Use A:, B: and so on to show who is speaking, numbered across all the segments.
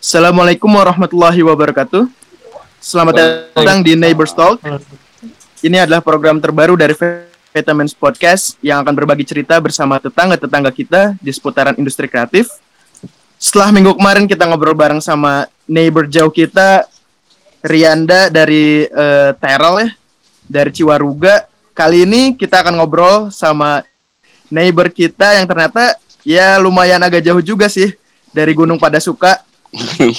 A: Assalamualaikum warahmatullahi wabarakatuh. Selamat datang di Neighbors Talk. Ini adalah program terbaru dari Vitamins Podcast yang akan berbagi cerita bersama tetangga-tetangga kita di seputaran industri kreatif. Setelah minggu kemarin kita ngobrol bareng sama neighbor jauh kita, Rianda dari uh, Terel ya, dari Ciwaruga. Kali ini kita akan ngobrol sama neighbor kita yang ternyata ya lumayan agak jauh juga sih dari Gunung Padasuka.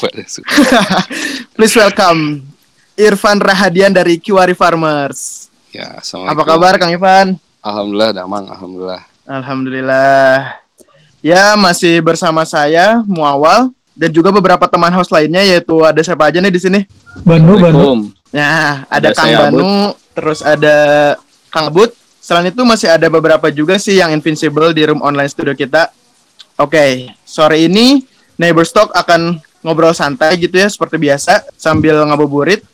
A: Please welcome Irfan Rahadian dari Kiwari Farmers.
B: Ya,
A: Apa kabar Kang Irfan?
B: Alhamdulillah, damang, alhamdulillah.
A: Alhamdulillah. Ya, masih bersama saya Muawal dan juga beberapa teman host lainnya yaitu ada siapa aja nih di sini?
C: Banu, Banu.
A: Ya, ada, ada Kang Banu, terus ada Kang Abut. Selain itu masih ada beberapa juga sih yang invincible di room online studio kita. Oke, okay, sore ini Neighbor Stock akan ngobrol santai gitu ya seperti biasa sambil ngabuburit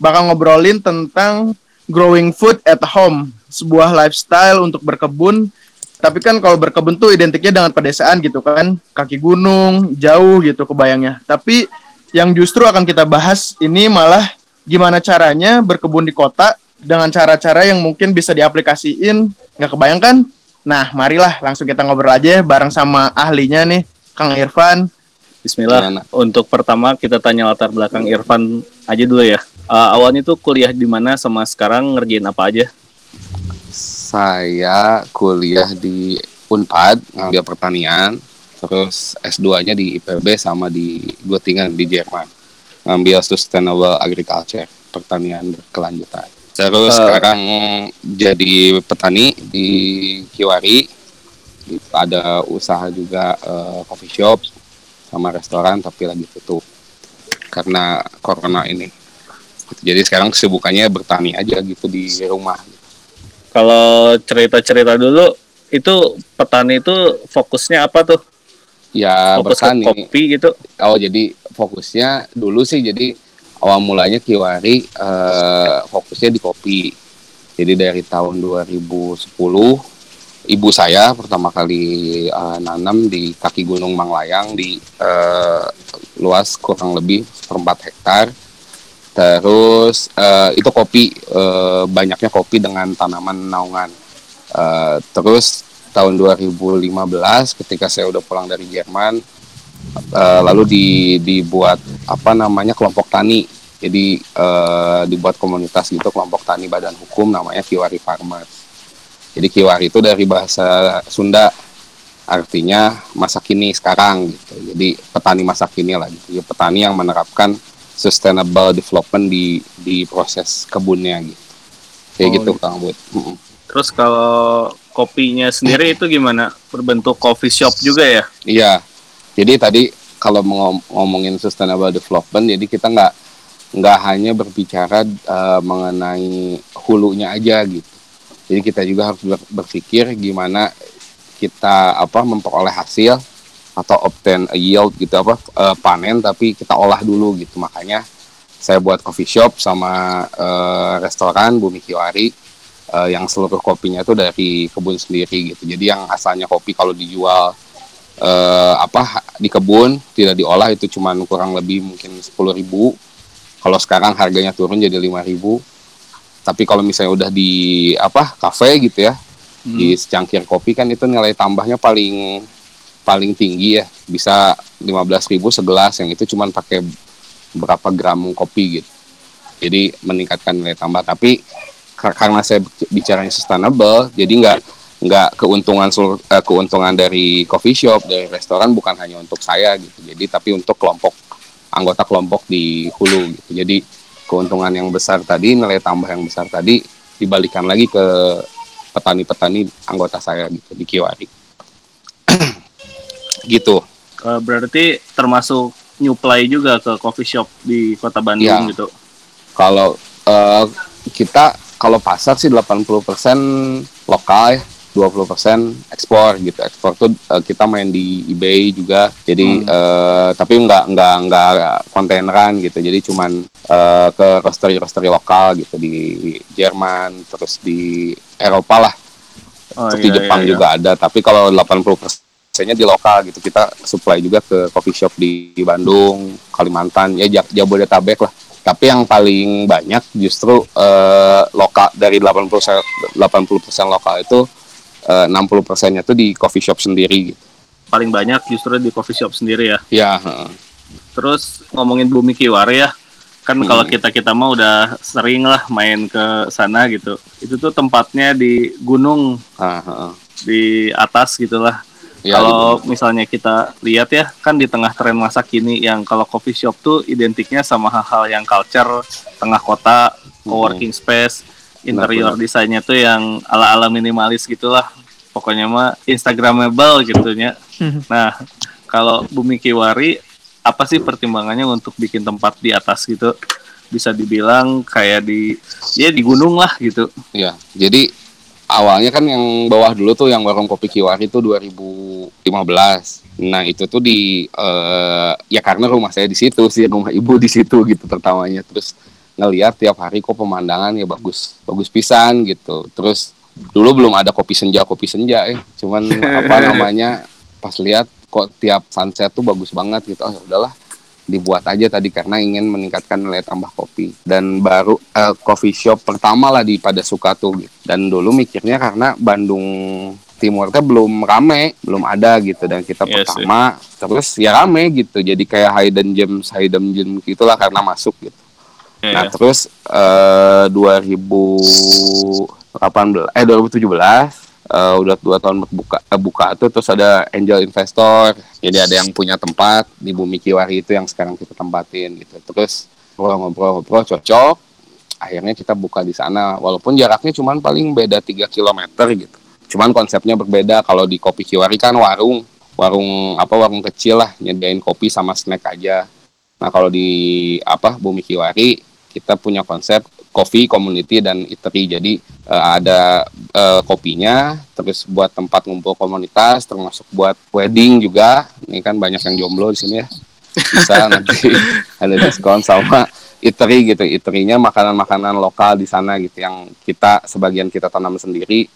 A: bakal ngobrolin tentang growing food at home, sebuah lifestyle untuk berkebun. Tapi kan kalau berkebun tuh identiknya dengan pedesaan gitu kan, kaki gunung, jauh gitu kebayangnya. Tapi yang justru akan kita bahas ini malah gimana caranya berkebun di kota dengan cara-cara yang mungkin bisa diaplikasiin. Nggak kebayangkan? Nah, marilah langsung kita ngobrol aja bareng sama ahlinya nih, Kang Irfan.
C: Bismillah. Untuk pertama kita tanya latar belakang Irfan aja dulu ya uh, awalnya tuh kuliah di mana sama sekarang ngerjain apa aja?
B: Saya kuliah di Unpad ngambil pertanian, terus S2-nya di IPB sama di Göttingen di Jerman ngambil Sustainable Agriculture pertanian berkelanjutan. Terus uh, sekarang jadi petani di Kiwari, ada usaha juga uh, coffee shop sama restoran tapi lagi tutup karena corona ini. Jadi sekarang kesibukannya bertani aja gitu di rumah.
C: Kalau cerita-cerita dulu itu petani itu fokusnya apa tuh?
B: Ya Fokus bertani.
C: kopi gitu.
B: Oh jadi fokusnya dulu sih jadi awal mulanya Kiwari uh, fokusnya di kopi. Jadi dari tahun 2010 ibu saya pertama kali uh, nanam di kaki Gunung Manglayang di uh, luas kurang lebih seperempat hektar Terus uh, itu kopi uh, banyaknya kopi dengan tanaman naungan. Uh, terus tahun 2015 ketika saya udah pulang dari Jerman uh, lalu di, dibuat apa namanya kelompok tani. Jadi uh, dibuat komunitas gitu kelompok tani badan hukum namanya Kiwari Farmers. Jadi Kiwari itu dari bahasa Sunda artinya masa kini sekarang gitu. Jadi petani masa kini lah gitu. Jadi petani yang menerapkan sustainable development di di proses kebunnya gitu kayak oh, gitu kang Bud.
C: Terus kalau kopinya sendiri itu gimana? Berbentuk coffee shop juga ya?
B: Iya. Jadi tadi kalau ngom ngomongin sustainable development, jadi kita nggak nggak hanya berbicara uh, mengenai hulunya aja gitu. Jadi kita juga harus berpikir gimana kita apa memperoleh hasil atau obtain a yield gitu apa uh, panen tapi kita olah dulu gitu. Makanya saya buat coffee shop sama uh, restoran Bumi Kiwari uh, yang seluruh kopinya itu dari kebun sendiri gitu. Jadi yang asalnya kopi kalau dijual uh, apa di kebun tidak diolah itu cuma kurang lebih mungkin sepuluh ribu. Kalau sekarang harganya turun jadi lima ribu tapi kalau misalnya udah di apa kafe gitu ya hmm. di secangkir kopi kan itu nilai tambahnya paling paling tinggi ya. Bisa 15.000 segelas yang itu cuma pakai berapa gram kopi gitu. Jadi meningkatkan nilai tambah. Tapi karena saya bicaranya sustainable jadi nggak nggak keuntungan uh, keuntungan dari coffee shop dari restoran bukan hanya untuk saya gitu. Jadi tapi untuk kelompok anggota kelompok di hulu gitu. Jadi keuntungan yang besar tadi nilai tambah yang besar tadi dibalikan lagi ke petani-petani anggota saya gitu di Kiwari gitu.
C: Uh, berarti termasuk nyuplai juga ke coffee shop di kota Bandung ya. gitu.
B: Kalau uh, kita kalau pasar sih 80% lokal ya, 20% ekspor gitu. Ekspor tuh uh, kita main di eBay juga. Jadi hmm. uh, tapi nggak nggak nggak kontaineran gitu. Jadi cuman uh, ke roastery-roastery lokal gitu di Jerman, terus di Eropa lah. Oh, terus iya, di Jepang iya, iya. juga ada. Tapi kalau 80% biasanya di lokal gitu kita supply juga ke coffee shop di, di Bandung Kalimantan ya Jabodetabek lah tapi yang paling banyak justru uh, lokal dari 80 80 lokal itu uh, 60 persennya tuh di coffee shop sendiri gitu.
C: paling banyak justru di coffee shop sendiri ya
B: ya uh.
C: terus ngomongin Bumi Kiwari ya kan hmm. kalau kita kita mau udah sering lah main ke sana gitu itu tuh tempatnya di gunung uh, uh. di atas gitulah Ya, kalau misalnya kita lihat ya, kan di tengah tren masa kini yang kalau coffee shop tuh identiknya sama hal-hal yang culture, tengah kota, co-working hmm. space, interior desainnya tuh yang ala-ala minimalis gitulah. Pokoknya mah instagramable gitunya. Hmm. Nah, kalau Bumi Kiwari apa sih pertimbangannya untuk bikin tempat di atas gitu? Bisa dibilang kayak di ya di gunung lah gitu.
B: Ya, jadi awalnya kan yang bawah dulu tuh yang warung kopi Kiwari itu 2015. Nah itu tuh di uh, ya karena rumah saya di situ sih rumah ibu di situ gitu pertamanya. Terus ngeliat tiap hari kok pemandangan ya bagus bagus pisan gitu. Terus dulu belum ada kopi senja kopi senja ya. Cuman apa namanya pas lihat kok tiap sunset tuh bagus banget gitu. Oh udahlah dibuat aja tadi karena ingin meningkatkan nilai tambah kopi dan baru uh, coffee shop pertama lah di pada suka tuh gitu. dan dulu mikirnya karena Bandung Timur teh belum rame belum ada gitu dan kita yes, iya pertama sih. terus ya rame gitu jadi kayak hidden gems hidden gems gitulah karena masuk gitu yeah, nah yeah. terus uh, 2018 eh 2017 uh, udah dua tahun berbuka uh, buka tuh terus ada angel investor. Jadi ada yang punya tempat di Bumi Kiwari itu yang sekarang kita tempatin gitu. Terus ngobrol-ngobrol-ngobrol cocok. Akhirnya kita buka di sana. Walaupun jaraknya cuma paling beda 3 km gitu. Cuman konsepnya berbeda. Kalau di Kopi Kiwari kan warung warung apa warung kecil lah. Nyediain kopi sama snack aja. Nah kalau di apa Bumi Kiwari kita punya konsep coffee community dan eatery jadi uh, ada uh, kopinya terus buat tempat ngumpul komunitas termasuk buat wedding juga. Ini kan banyak yang jomblo di sini ya. Bisa nanti ada diskon sama eatery gitu. Eaterynya makanan-makanan lokal di sana gitu yang kita sebagian kita tanam sendiri.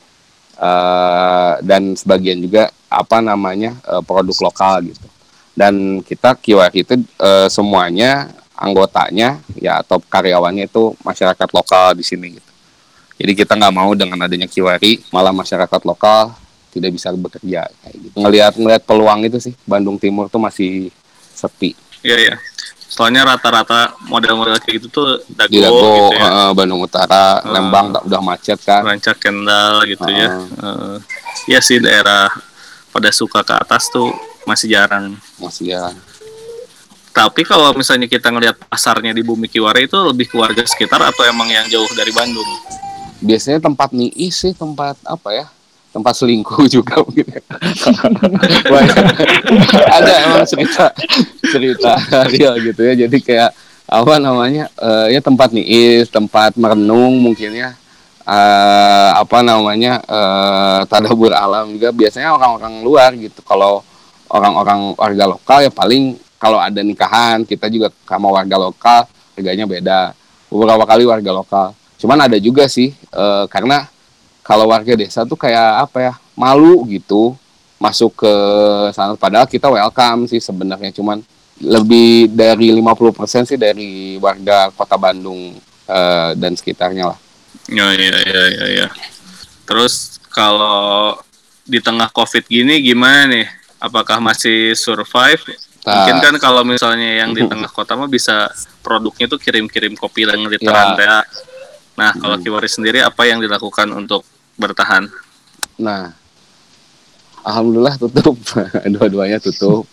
B: Uh, dan sebagian juga apa namanya uh, produk lokal gitu. Dan kita QR itu uh, semuanya anggotanya ya atau karyawannya itu masyarakat lokal di sini gitu. Jadi kita nggak mau dengan adanya Kiwari malah masyarakat lokal tidak bisa bekerja kayak gitu. Ngelihat ngelihat peluang itu sih Bandung Timur tuh masih sepi.
C: Iya iya. Soalnya rata-rata model-model kayak gitu tuh
B: Dago, Dago gitu ya. uh, Bandung Utara, uh, Lembang udah macet kan.
C: Rancak Kendal gitu uh, ya. Uh, ya sih daerah pada suka ke atas tuh masih jarang.
B: Masih jarang.
C: Tapi kalau misalnya kita ngelihat pasarnya di Bumi Kiwari itu lebih ke warga sekitar atau emang yang jauh dari Bandung?
B: Biasanya tempat niis sih, tempat apa ya? Tempat selingkuh juga mungkin. Ya. Ada emang cerita cerita real gitu ya. Jadi kayak apa namanya? Uh, ya tempat niis, tempat merenung mungkin ya. Uh, apa namanya? Uh, tadabur alam juga biasanya orang-orang luar gitu. Kalau orang-orang warga lokal ya paling kalau ada nikahan kita juga sama warga lokal harganya beda beberapa kali warga lokal cuman ada juga sih e, karena kalau warga desa tuh kayak apa ya malu gitu masuk ke sana padahal kita welcome sih sebenarnya cuman lebih dari 50% sih dari warga kota Bandung e, dan sekitarnya lah.
C: Ya ya ya ya ya. Terus kalau di tengah Covid gini gimana nih? Apakah masih survive Mungkin kan kalau misalnya yang di tengah kota mah bisa produknya tuh kirim-kirim kopi dan literan ya. Nah, kalau Kiwari sendiri apa yang dilakukan untuk bertahan?
B: Nah, alhamdulillah tutup. Dua-duanya tutup.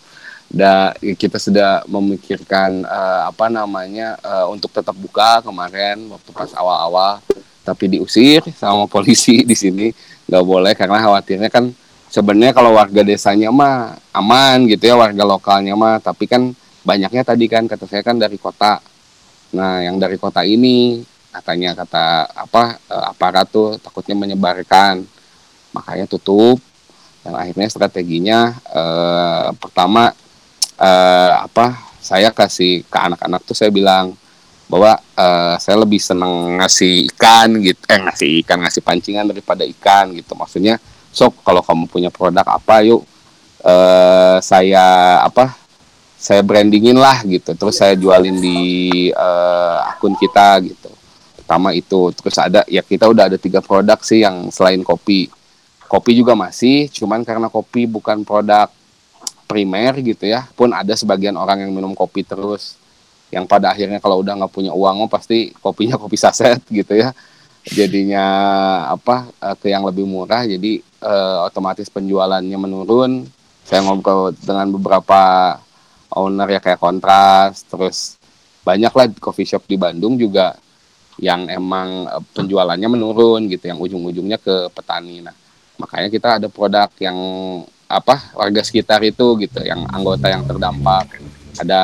B: Da, kita sudah memikirkan uh, apa namanya uh, untuk tetap buka kemarin waktu pas awal-awal, tapi diusir sama polisi di sini nggak boleh karena khawatirnya kan sebenarnya kalau warga desanya mah aman gitu ya warga lokalnya mah. Tapi kan banyaknya tadi kan kata saya kan dari kota. Nah yang dari kota ini katanya kata apa eh, aparat tuh takutnya menyebarkan. Makanya tutup. Dan akhirnya strateginya eh, pertama eh, apa saya kasih ke anak-anak tuh saya bilang bahwa eh, saya lebih seneng ngasih ikan gitu eh ngasih ikan ngasih pancingan daripada ikan gitu. Maksudnya sok kalau kamu punya produk apa yuk uh, saya apa saya brandingin lah gitu. Terus saya jualin di uh, akun kita gitu. Pertama itu. Terus ada ya kita udah ada tiga produk sih yang selain kopi. Kopi juga masih cuman karena kopi bukan produk primer gitu ya pun ada sebagian orang yang minum kopi terus. Yang pada akhirnya kalau udah nggak punya uang pasti kopinya kopi saset gitu ya. Jadinya apa eh, ke yang lebih murah jadi uh, otomatis penjualannya menurun. Saya ngobrol dengan beberapa owner ya kayak kontras terus banyak lah coffee shop di Bandung juga yang emang eh, penjualannya menurun gitu yang ujung-ujungnya ke petani. Nah makanya kita ada produk yang apa warga sekitar itu gitu yang anggota yang terdampak. Ada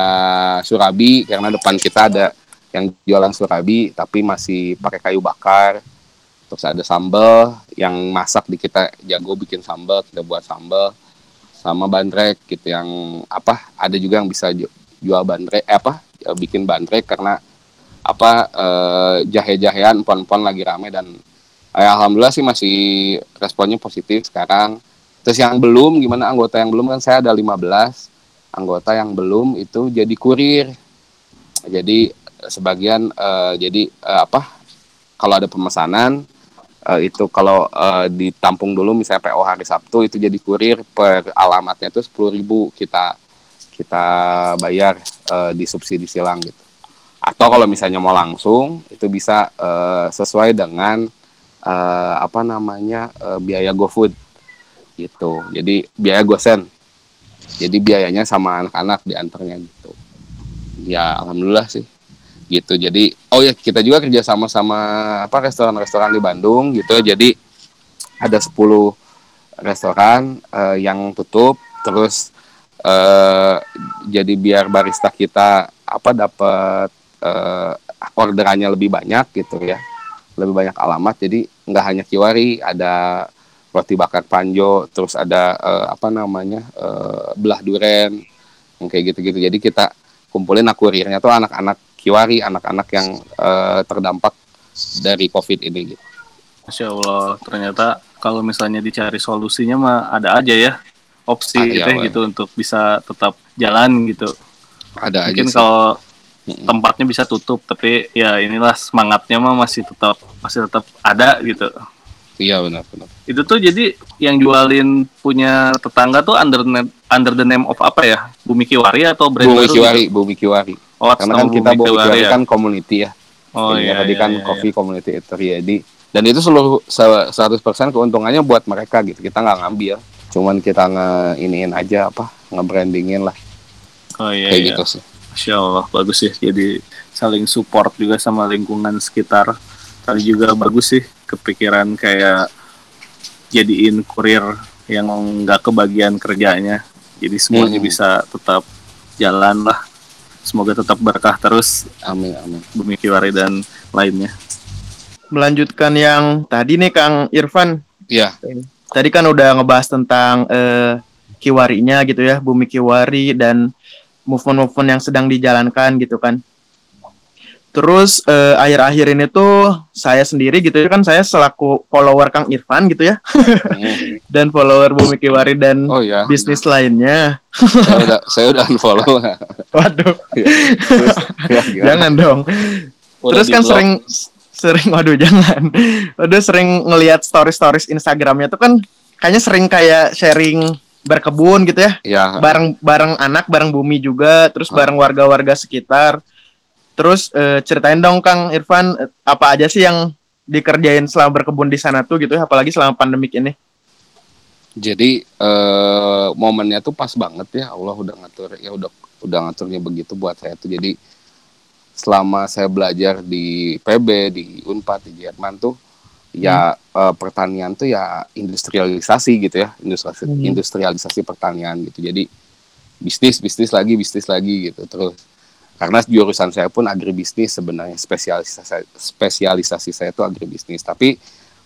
B: surabi karena depan kita ada yang jualan surabi tapi masih pakai kayu bakar terus ada sambal yang masak di kita jago bikin sambal kita buat sambal sama bandrek gitu yang apa ada juga yang bisa jual bandrek eh, apa ya, bikin bandrek karena apa eh, jahe-jahean pon-pon lagi rame dan eh, alhamdulillah sih masih responnya positif sekarang. Terus yang belum gimana anggota yang belum? Kan saya ada 15 anggota yang belum itu jadi kurir. Jadi sebagian uh, jadi uh, apa kalau ada pemesanan uh, itu kalau uh, ditampung dulu misalnya PO hari Sabtu itu jadi kurir per alamatnya itu sepuluh ribu kita kita bayar uh, di subsidi silang gitu. Atau kalau misalnya mau langsung itu bisa uh, sesuai dengan uh, apa namanya uh, biaya GoFood gitu. Jadi biaya gosen. Jadi biayanya sama anak-anak diantarnya gitu. Ya alhamdulillah sih gitu. Jadi oh ya kita juga kerja sama sama apa restoran-restoran di Bandung gitu. Jadi ada 10 restoran uh, yang tutup. Terus uh, jadi biar barista kita apa dapat uh, orderannya lebih banyak gitu ya. Lebih banyak alamat. Jadi nggak hanya kiwari ada roti bakar panjo terus ada uh, apa namanya uh, belah duren kayak gitu-gitu. Jadi kita kumpulin akurirnya tuh anak-anak Kiwari anak-anak yang uh, terdampak dari COVID ini. Gitu.
C: Masya Allah, ternyata kalau misalnya dicari solusinya mah ada aja ya opsi ah, iya, teh gitu untuk bisa tetap jalan gitu. Ada Mungkin aja. kalau tempatnya bisa tutup, tapi ya inilah semangatnya mah masih tetap masih tetap ada gitu.
B: Iya benar benar.
C: Itu tuh jadi yang jualin punya tetangga tuh under under the name of apa ya? Bumi Kiwari atau brand
B: Bumi Kiwari, gitu? Bumi Kiwari. Oh, Karena kan kita Kiwari ya? kan community ya. Oh iya. Tadi iya, kan iya, coffee iya. community itu jadi dan itu seluruh 100% keuntungannya buat mereka gitu. Kita nggak ngambil, cuman kita nge iniin aja apa, nge-brandingin lah.
C: Oh iya. Kayak iya. gitu sih. Masya Allah, bagus ya. Jadi saling support juga sama lingkungan sekitar. Tadi juga bagus sih kepikiran kayak jadiin kurir yang nggak kebagian kerjanya jadi semuanya hmm. bisa tetap jalan lah semoga tetap berkah terus.
B: Amin amin.
C: Bumi kiwari dan lainnya.
A: Melanjutkan yang tadi nih kang Irfan.
B: Ya
A: tadi kan udah ngebahas tentang uh, kiwarinya gitu ya bumi kiwari dan movement-movement yang sedang dijalankan gitu kan Terus uh, akhir-akhir ini tuh saya sendiri gitu ya kan saya selaku follower Kang Irfan gitu ya. Dan follower Bumi Kiwari dan oh, ya. bisnis lainnya.
B: saya udah saya udah unfollow.
A: Waduh. Ya, terus, ya, jangan dong. Udah Terus kan sering sering waduh jangan. Udah sering ngelihat stories-stories Instagramnya tuh kan kayaknya sering kayak sharing berkebun gitu ya.
B: ya.
A: Bareng bareng anak, bareng bumi juga, terus bareng warga-warga sekitar Terus uh, ceritain dong Kang Irfan apa aja sih yang dikerjain selama berkebun di sana tuh gitu ya, apalagi selama pandemik ini.
B: Jadi uh, momennya tuh pas banget ya Allah udah ngatur ya udah udah ngaturnya begitu buat saya tuh. Jadi selama saya belajar di PB di Unpad di Jerman tuh ya uh, pertanian tuh ya industrialisasi gitu ya industrialisasi, hmm. industrialisasi pertanian gitu jadi bisnis bisnis lagi bisnis lagi gitu terus karena jurusan saya pun agribisnis sebenarnya spesialisasi spesialisasi saya itu agribisnis. Tapi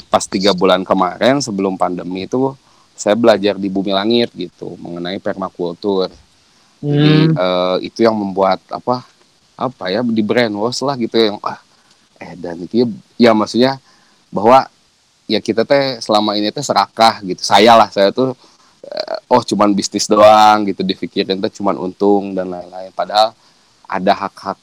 B: pas tiga bulan kemarin sebelum pandemi itu saya belajar di bumi langit gitu mengenai permakultur. Hmm. jadi uh, itu yang membuat apa apa ya di brainwash lah gitu yang ah eh dan itu ya, ya maksudnya bahwa ya kita teh selama ini teh serakah gitu. Saya lah saya tuh oh cuman bisnis doang gitu dipikirin tuh cuman untung dan lain-lain. Padahal ada hak-hak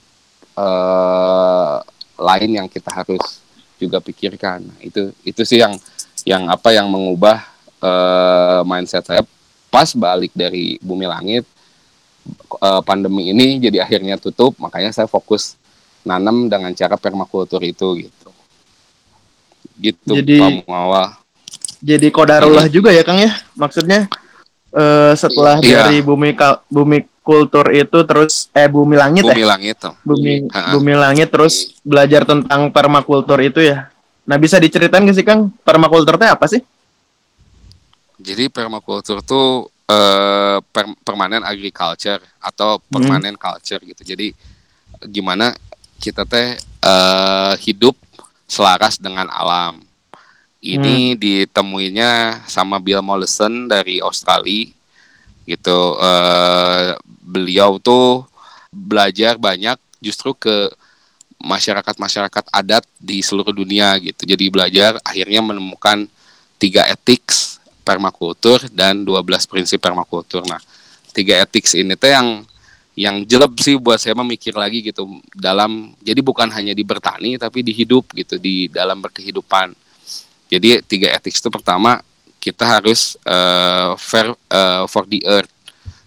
B: uh, lain yang kita harus juga pikirkan. Itu itu sih yang yang apa yang mengubah uh, mindset saya. Pas balik dari bumi langit uh, pandemi ini jadi akhirnya tutup makanya saya fokus nanam dengan cara permakultur itu gitu. Gitu
A: jadi awal jadi kodarullah hmm. juga ya Kang ya maksudnya uh, setelah iya. dari bumi bumi kultur itu terus eh bumi langit
B: bumi ya? langit tuh.
A: bumi ha bumi langit terus belajar tentang permakultur itu ya nah bisa diceritain gak sih Kang permakultur itu apa sih
B: jadi permakultur tuh uh, per permanen agriculture atau permanen hmm. culture gitu jadi gimana kita teh uh, hidup selaras dengan alam ini hmm. ditemuinya sama Bill Mollison dari Australia gitu. Uh, beliau tuh belajar banyak justru ke masyarakat-masyarakat adat di seluruh dunia gitu. Jadi belajar akhirnya menemukan tiga etik permakultur dan 12 prinsip permakultur. Nah, tiga etik ini tuh yang yang jelek sih buat saya memikir lagi gitu dalam jadi bukan hanya di bertani tapi di hidup gitu di dalam berkehidupan jadi tiga etik itu pertama kita harus uh, fair uh, for the earth.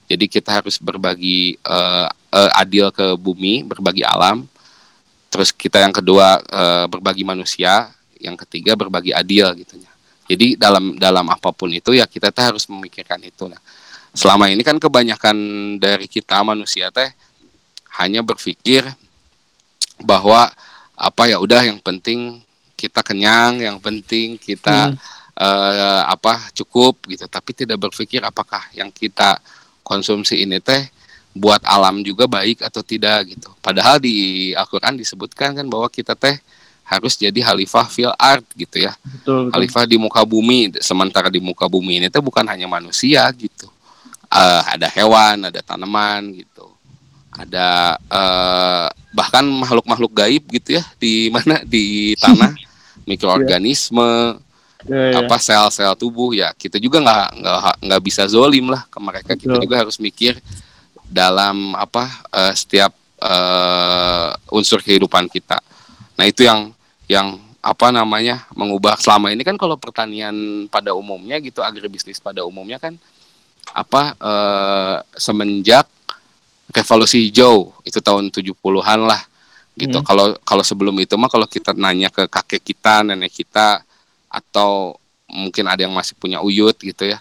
B: Jadi kita harus berbagi uh, uh, adil ke bumi, berbagi alam. Terus kita yang kedua uh, berbagi manusia, yang ketiga berbagi adil gitu ya. Jadi dalam dalam apa pun itu ya kita teh harus memikirkan itu. Nah, selama ini kan kebanyakan dari kita manusia teh hanya berpikir bahwa apa ya udah yang penting kita kenyang, yang penting kita hmm. uh, apa cukup gitu. Tapi tidak berpikir apakah yang kita konsumsi ini teh buat alam juga baik atau tidak gitu. Padahal di Al-Qur'an disebutkan kan bahwa kita teh harus jadi khalifah fil art gitu ya. Betul, betul. Khalifah di muka bumi. Sementara di muka bumi ini teh bukan hanya manusia gitu. Uh, ada hewan, ada tanaman gitu. Ada uh, bahkan makhluk-makhluk gaib gitu ya di mana di tanah mikroorganisme yeah. Yeah, apa sel-sel tubuh ya kita juga nggak nggak nggak bisa zolim lah. Ke mereka kita juga harus mikir dalam apa uh, setiap uh, unsur kehidupan kita. Nah itu yang yang apa namanya mengubah. Selama ini kan kalau pertanian pada umumnya gitu agribisnis pada umumnya kan apa uh, semenjak revolusi hijau itu tahun 70-an lah gitu. Hmm. Kalau hmm. kalau sebelum itu mah kalau kita nanya ke kakek kita, nenek kita atau mungkin ada yang masih punya uyut gitu ya.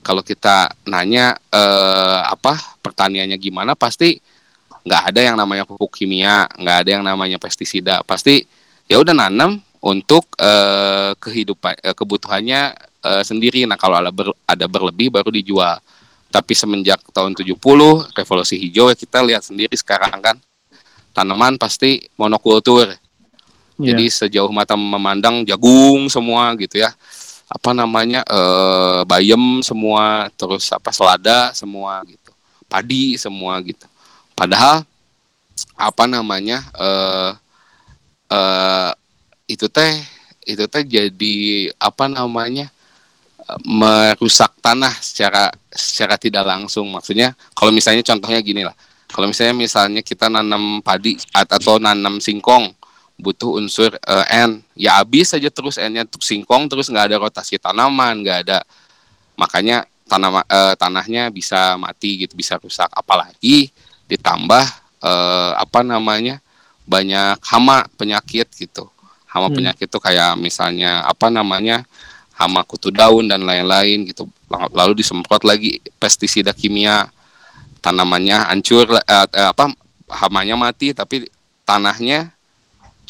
B: Kalau kita nanya eh, apa pertaniannya gimana pasti nggak ada yang namanya pupuk kimia, nggak ada yang namanya pestisida. Pasti ya udah nanam untuk eh, kehidupan eh, kebutuhannya eh, sendiri. Nah, kalau ada, ber, ada berlebih baru dijual. Tapi semenjak tahun 70 revolusi hijau ya kita lihat sendiri sekarang kan tanaman pasti monokultur. Yeah. Jadi sejauh mata memandang jagung semua gitu ya. Apa namanya? eh bayam semua, terus apa selada semua gitu. Padi semua gitu. Padahal apa namanya? eh eh itu teh itu teh jadi apa namanya? merusak tanah secara secara tidak langsung maksudnya kalau misalnya contohnya gini lah kalau misalnya misalnya kita nanam padi atau nanam singkong butuh unsur uh, N, ya habis saja terus N-nya untuk singkong terus nggak ada rotasi tanaman, nggak ada makanya tanam uh, tanahnya bisa mati gitu, bisa rusak. Apalagi ditambah uh, apa namanya banyak hama penyakit gitu, hama hmm. penyakit itu kayak misalnya apa namanya hama kutu daun dan lain-lain gitu. Lalu disemprot lagi pestisida kimia tanamannya hancur uh, apa hamanya mati tapi tanahnya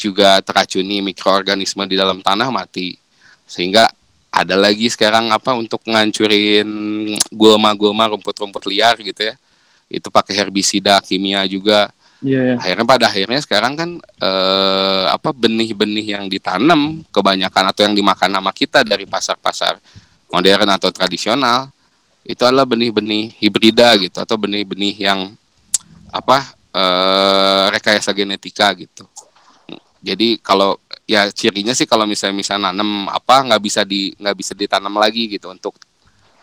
B: juga teracuni mikroorganisme di dalam tanah mati. Sehingga ada lagi sekarang apa untuk ngancurin gulma-gulma rumput-rumput liar gitu ya. Itu pakai herbisida kimia juga. Yeah, yeah. akhirnya pada akhirnya sekarang kan eh, apa benih-benih yang ditanam kebanyakan atau yang dimakan nama kita dari pasar-pasar modern atau tradisional itu adalah benih-benih hibrida gitu atau benih-benih yang apa eh, rekayasa genetika gitu. Jadi kalau ya cirinya sih kalau misalnya misalnya nanam apa nggak bisa di nggak bisa ditanam lagi gitu untuk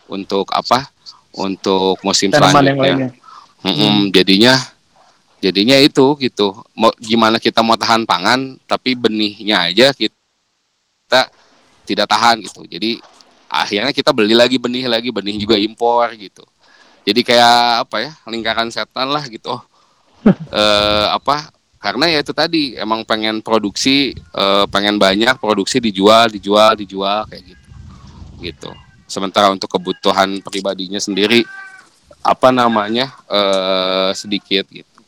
B: untuk apa untuk musim Tanaman selanjutnya. mm -mm, jadinya jadinya itu gitu. Mau gimana kita mau tahan pangan tapi benihnya aja kita tidak tahan gitu. Jadi akhirnya kita beli lagi benih lagi benih juga impor gitu. Jadi kayak apa ya lingkaran setan lah gitu. Oh, eh, apa karena ya itu tadi emang pengen produksi uh, pengen banyak produksi dijual dijual dijual kayak gitu. Gitu. Sementara untuk kebutuhan pribadinya sendiri apa namanya uh, sedikit gitu.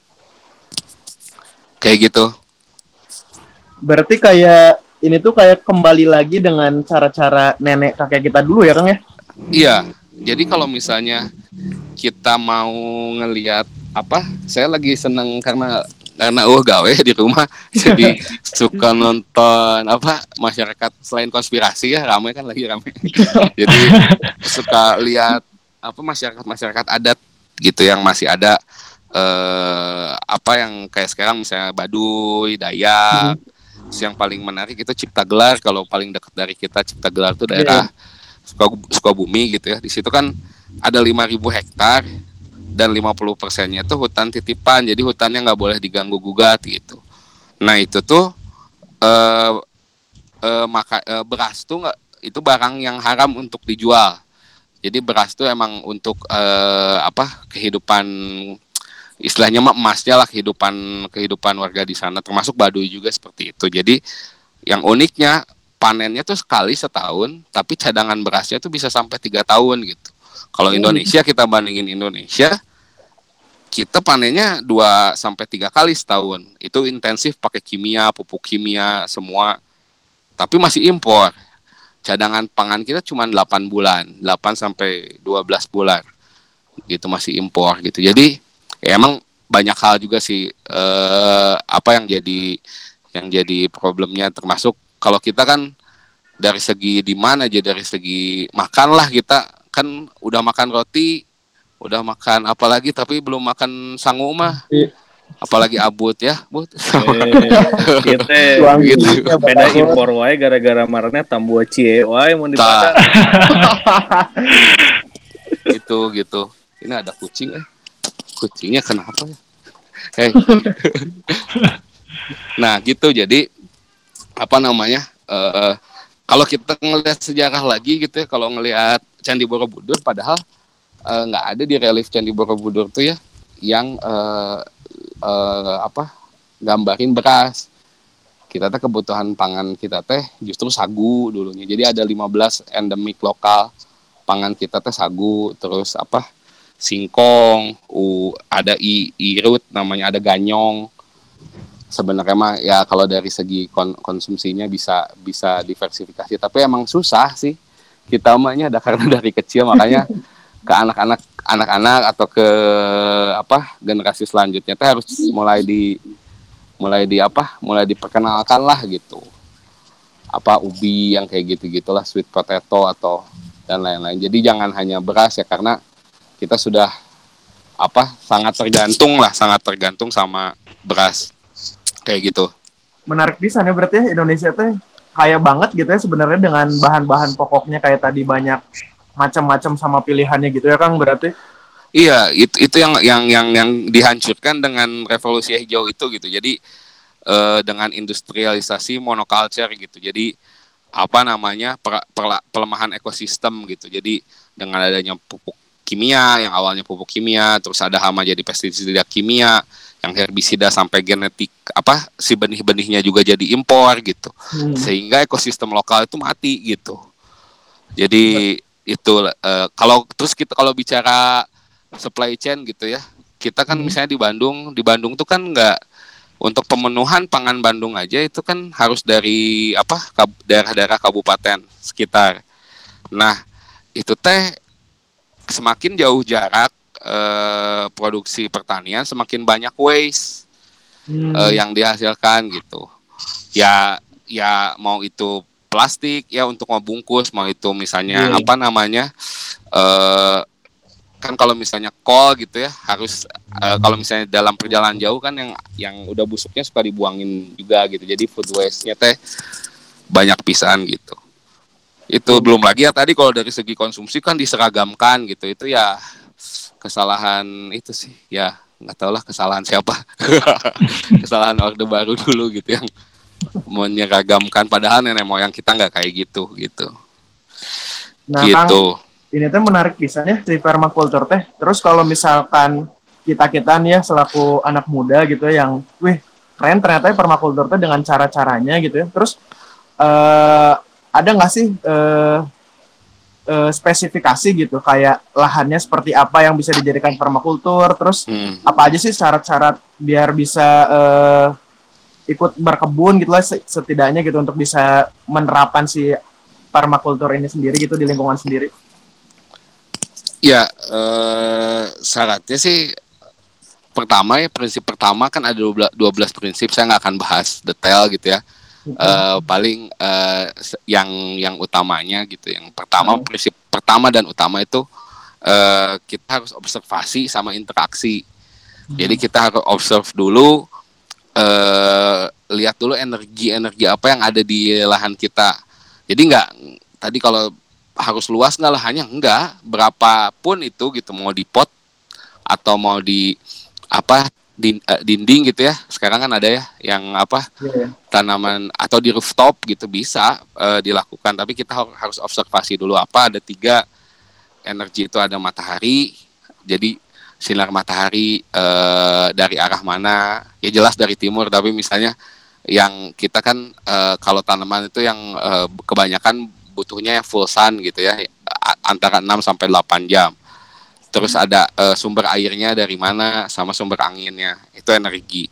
B: Kayak gitu.
A: Berarti kayak ini tuh kayak kembali lagi dengan cara-cara nenek kakek kita dulu ya kang ya?
B: Iya. Jadi kalau misalnya kita mau ngelihat apa saya lagi seneng karena karena uh gawe di rumah. Jadi suka nonton apa masyarakat selain konspirasi ya ramai kan lagi ramai jadi suka lihat apa masyarakat masyarakat adat gitu yang masih ada eh, apa yang kayak sekarang misalnya Baduy Dayak hmm. Yang paling menarik itu Cipta Gelar. Kalau paling dekat dari kita Cipta Gelar itu daerah yeah. Sukabumi gitu ya. Di situ kan ada 5000 hektar dan 50 persennya itu hutan titipan. Jadi hutannya nggak boleh diganggu gugat gitu. Nah itu tuh eh, eh, maka eh, beras tuh nggak itu barang yang haram untuk dijual. Jadi beras tuh emang untuk eh, apa kehidupan istilahnya mah emasnya lah kehidupan kehidupan warga di sana termasuk Baduy juga seperti itu jadi yang uniknya panennya tuh sekali setahun tapi cadangan berasnya tuh bisa sampai tiga tahun gitu kalau Indonesia kita bandingin Indonesia kita panennya dua sampai tiga kali setahun. Itu intensif pakai kimia, pupuk kimia semua. Tapi masih impor. Cadangan pangan kita cuma 8 bulan, 8 sampai 12 bulan. Gitu masih impor gitu. Jadi ya emang banyak hal juga sih eh, apa yang jadi yang jadi problemnya. Termasuk kalau kita kan dari segi di mana aja dari segi makan lah kita. Kan udah makan roti udah makan apalagi tapi belum makan sangu mah. Iya. apalagi abut ya but
C: eh, kita gitu. beda impor wae gara-gara marane tambu cie wae mau dipada
B: gitu gitu. Ini ada kucing eh kucingnya kenapa? Ya hey. nah gitu. Jadi apa namanya uh, kalau kita ngelihat sejarah lagi gitu ya kalau ngelihat Candi Borobudur padahal Eh, nggak uh, ada di relief Candi Borobudur tuh ya yang uh, uh, apa gambarin beras. Kita teh kebutuhan pangan kita teh justru sagu dulunya. Jadi ada 15 endemik lokal pangan kita teh sagu terus apa singkong u ada i, irut namanya ada ganyong. Sebenarnya mah ya kalau dari segi kon konsumsinya bisa bisa diversifikasi tapi emang susah sih. Kita mahnya ada karena dari kecil makanya ke anak-anak anak-anak atau ke apa generasi selanjutnya itu harus mulai di mulai di apa mulai diperkenalkan lah gitu. Apa ubi yang kayak gitu gitulah sweet potato atau dan lain-lain. Jadi jangan hanya beras ya karena kita sudah apa sangat tergantung lah sangat tergantung sama beras. Kayak gitu.
A: Menarik di sana berarti ya Indonesia teh kaya banget gitu ya sebenarnya dengan bahan-bahan pokoknya kayak tadi banyak macam-macam sama pilihannya gitu ya Kang berarti?
B: Iya itu itu yang yang yang yang dihancurkan dengan revolusi hijau itu gitu. Jadi eh, dengan industrialisasi monoculture gitu. Jadi apa namanya per, per, pelemahan ekosistem gitu. Jadi dengan adanya pupuk kimia yang awalnya pupuk kimia terus ada hama jadi pestisida kimia yang herbisida sampai genetik apa si benih-benihnya juga jadi impor gitu hmm. sehingga ekosistem lokal itu mati gitu jadi itu uh, kalau terus kita kalau bicara supply chain gitu ya kita kan hmm. misalnya di Bandung di Bandung tuh kan nggak untuk pemenuhan pangan Bandung aja itu kan harus dari apa daerah-daerah kabupaten sekitar nah itu teh semakin jauh jarak eh, produksi pertanian semakin banyak waste hmm. eh, yang dihasilkan gitu ya ya mau itu plastik ya untuk mau bungkus mau itu misalnya yeah. apa namanya uh, kan kalau misalnya kol gitu ya harus uh, kalau misalnya dalam perjalanan jauh kan yang yang udah busuknya suka dibuangin juga gitu jadi food waste-nya teh banyak pisahan gitu itu belum lagi ya tadi kalau dari segi konsumsi kan diseragamkan gitu. Itu ya kesalahan itu sih. Ya nggak tahu lah kesalahan siapa. Kesalahan orde baru dulu gitu yang menyeragamkan. Padahal nenek moyang kita nggak kayak gitu gitu.
A: Nah, gitu. Kang, ini tuh menarik bisa ya si permakultur teh. Terus kalau misalkan kita kita nih ya selaku anak muda gitu ya yang wih keren ternyata ya permakultur teh dengan cara caranya gitu ya. Terus uh, ada nggak sih uh, uh, spesifikasi gitu? Kayak lahannya seperti apa yang bisa dijadikan permakultur? Terus hmm. apa aja sih syarat-syarat biar bisa uh, ikut berkebun gitu lah setidaknya gitu untuk bisa menerapkan si permakultur ini sendiri gitu di lingkungan sendiri?
B: Ya uh, syaratnya sih pertama ya prinsip pertama kan ada 12, 12 prinsip. Saya nggak akan bahas detail gitu ya uh, paling uh, yang yang utamanya gitu yang pertama hmm. prinsip pertama dan utama itu uh, kita harus observasi sama interaksi hmm. jadi kita harus observe dulu uh, lihat dulu energi energi apa yang ada di lahan kita jadi nggak tadi kalau harus luas nggak lahannya enggak berapapun itu gitu mau di pot atau mau di apa uh, dinding gitu ya. Sekarang kan ada ya yang apa yeah. Iya. tanaman atau di rooftop gitu bisa uh, dilakukan. Tapi kita harus observasi dulu apa ada tiga energi itu ada matahari. Jadi sinar matahari uh, dari arah mana? Ya jelas dari timur. Tapi misalnya yang kita kan uh, kalau tanaman itu yang uh, kebanyakan butuhnya yang full sun gitu ya antara 6 sampai 8 jam terus ada uh, sumber airnya dari mana sama sumber anginnya. Itu energi.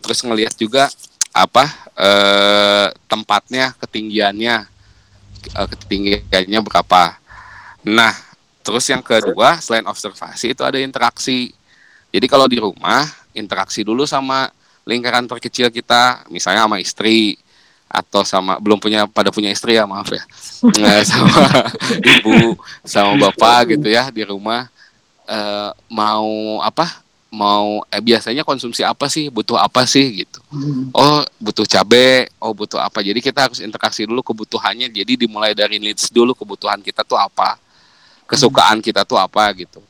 B: Terus ngelihat juga apa uh, tempatnya ketinggiannya uh, ketinggiannya berapa. Nah terus yang kedua selain observasi itu ada interaksi. Jadi kalau di rumah interaksi dulu sama lingkaran terkecil kita misalnya sama istri atau sama belum punya pada punya istri ya maaf ya. Sama ibu sama bapak gitu ya di rumah uh, mau apa mau eh, biasanya konsumsi apa sih? Butuh apa sih? Gitu. Hmm. oh butuh cabe. Oh butuh apa? Jadi kita harus interaksi dulu kebutuhannya. Jadi dimulai dari needs dulu kebutuhan kita tuh apa. Kesukaan kita tuh apa gitu.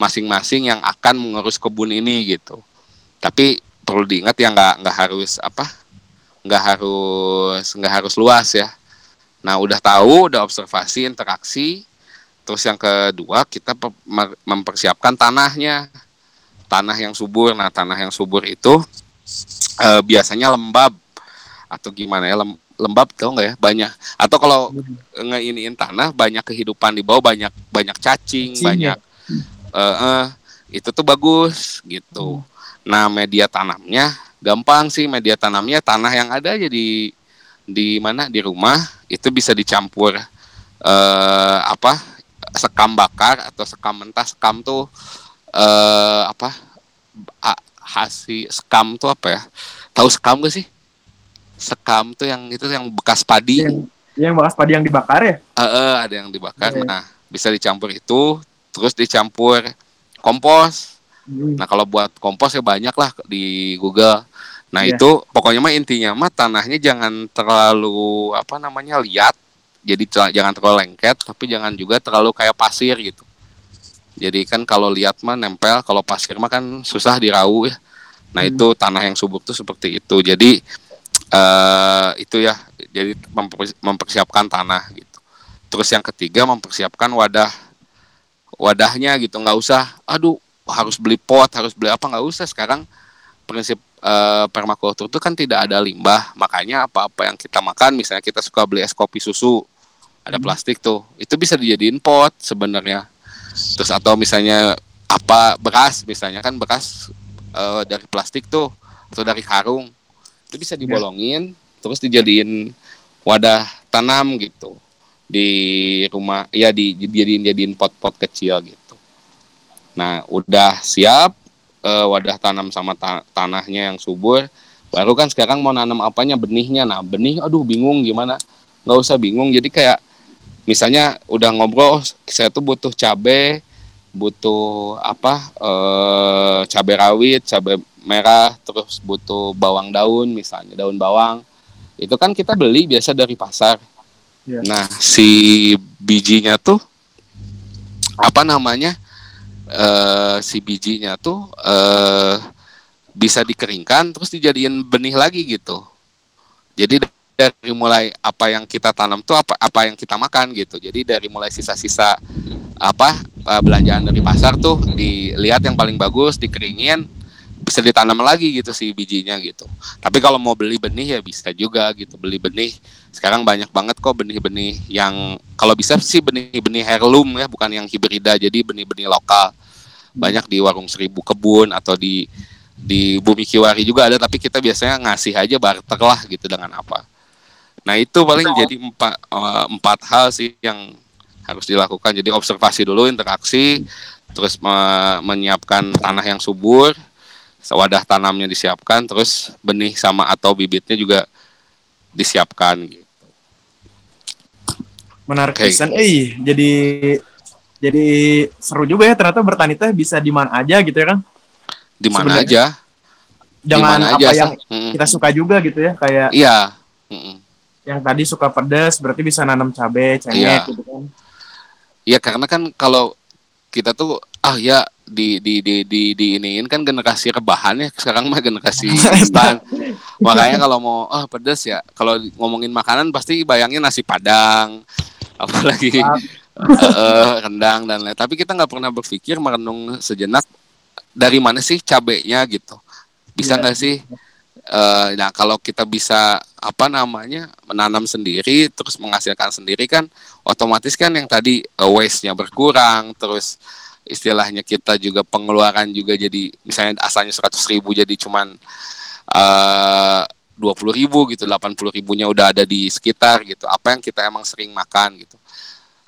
B: Masing-masing yang akan mengurus kebun ini gitu. Tapi perlu diingat ya nggak nggak harus apa nggak harus nggak harus luas ya. Nah udah tahu udah observasi interaksi Terus yang kedua kita mempersiapkan tanahnya, tanah yang subur. Nah tanah yang subur itu e, biasanya lembab. Atau gimana ya lembab tau nggak ya? Banyak. Atau kalau ngeiniin tanah banyak kehidupan di bawah banyak banyak cacing, cacing banyak ya? e, e, itu tuh bagus gitu. Hmm. Nah media tanamnya gampang sih media tanamnya. Tanah yang ada aja di di mana? Di rumah. Itu bisa dicampur eh, apa sekam bakar atau sekam mentah sekam tuh eh apa hasil sekam tuh apa ya? Tahu sekam gak sih? Sekam tuh yang itu yang bekas padi.
A: Yang, yang bekas padi yang dibakar ya?
B: Eh uh, ada yang dibakar. Yeah. nah bisa dicampur itu terus dicampur kompos. Hmm. nah kalau buat kompos ya banyak lah di Google. Nah yeah. itu pokoknya mah intinya mah tanahnya jangan terlalu apa namanya liat jadi jangan terlalu lengket tapi jangan juga terlalu kayak pasir gitu. Jadi kan kalau lihat mah nempel kalau pasir mah kan susah dirau ya. Nah hmm. itu tanah yang subur tuh seperti itu. Jadi uh, itu ya jadi mempersiapkan tanah gitu. Terus yang ketiga mempersiapkan wadah wadahnya gitu. Nggak usah aduh harus beli pot harus beli apa. Nggak usah sekarang prinsip uh, permakultur itu kan tidak ada limbah. Makanya apa-apa yang kita makan misalnya kita suka beli es kopi susu ada plastik tuh. Itu bisa dijadiin pot sebenarnya. Terus atau misalnya apa bekas misalnya kan bekas uh, dari plastik tuh atau dari karung. Itu bisa dibolongin yeah. terus dijadiin wadah tanam gitu. Di rumah ya di dijadiin jadiin pot-pot kecil gitu. Nah udah siap uh, wadah tanam sama ta tanahnya yang subur baru kan sekarang mau nanam apanya? Benihnya. Nah benih aduh bingung gimana? Nggak usah bingung. Jadi kayak misalnya udah ngobrol oh, saya tuh butuh cabe butuh apa eh, cabe rawit cabe merah terus butuh bawang daun misalnya daun bawang itu kan kita beli biasa dari pasar Yeah. Nah, si bijinya tuh apa namanya? Uh, si bijinya tuh uh, bisa dikeringkan terus dijadiin benih lagi gitu. Jadi dari mulai apa yang kita tanam tuh apa apa yang kita makan gitu. Jadi dari mulai sisa-sisa apa uh, belanjaan dari pasar tuh dilihat yang paling bagus, dikeringin, bisa ditanam lagi gitu si bijinya gitu. Tapi kalau mau beli benih ya bisa juga gitu beli benih. Sekarang banyak banget kok benih-benih yang kalau bisa sih benih-benih heirloom ya bukan yang hibrida jadi benih-benih lokal. Banyak di warung seribu kebun atau di di bumi kiwari juga ada tapi kita biasanya ngasih aja barter lah gitu dengan apa. Nah itu paling jadi empat uh, empat hal sih yang harus dilakukan. Jadi observasi dulu interaksi, terus me menyiapkan tanah yang subur, wadah tanamnya disiapkan terus benih sama atau bibitnya juga disiapkan gitu.
A: Menarik okay. pisan eh jadi jadi seru juga ya ternyata bertani teh bisa di mana aja gitu ya kan?
B: Di mana aja.
A: Jangan Di mana apa aja, yang mm kita suka juga gitu ya kayak
B: Iya.
A: Yang tadi suka pedas berarti bisa nanam cabai, cengkeh iya. gitu kan.
B: Iya karena kan kalau kita tuh ah ya di di di di di iniin kan generasi rebahan ya sekarang mah generasi instan makanya kalau mau ah oh, pedes ya kalau ngomongin makanan pasti bayangin nasi padang apalagi uh, rendang dan lain tapi kita nggak pernah berpikir merenung sejenak dari mana sih cabenya gitu bisa iya. nggak yeah. sih uh, nah kalau kita bisa apa namanya menanam sendiri terus menghasilkan sendiri kan otomatis kan yang tadi uh, waste-nya berkurang terus istilahnya kita juga pengeluaran juga jadi misalnya asalnya seratus ribu jadi cuman eh, dua puluh ribu gitu delapan puluh ribunya udah ada di sekitar gitu. Apa yang kita emang sering makan gitu.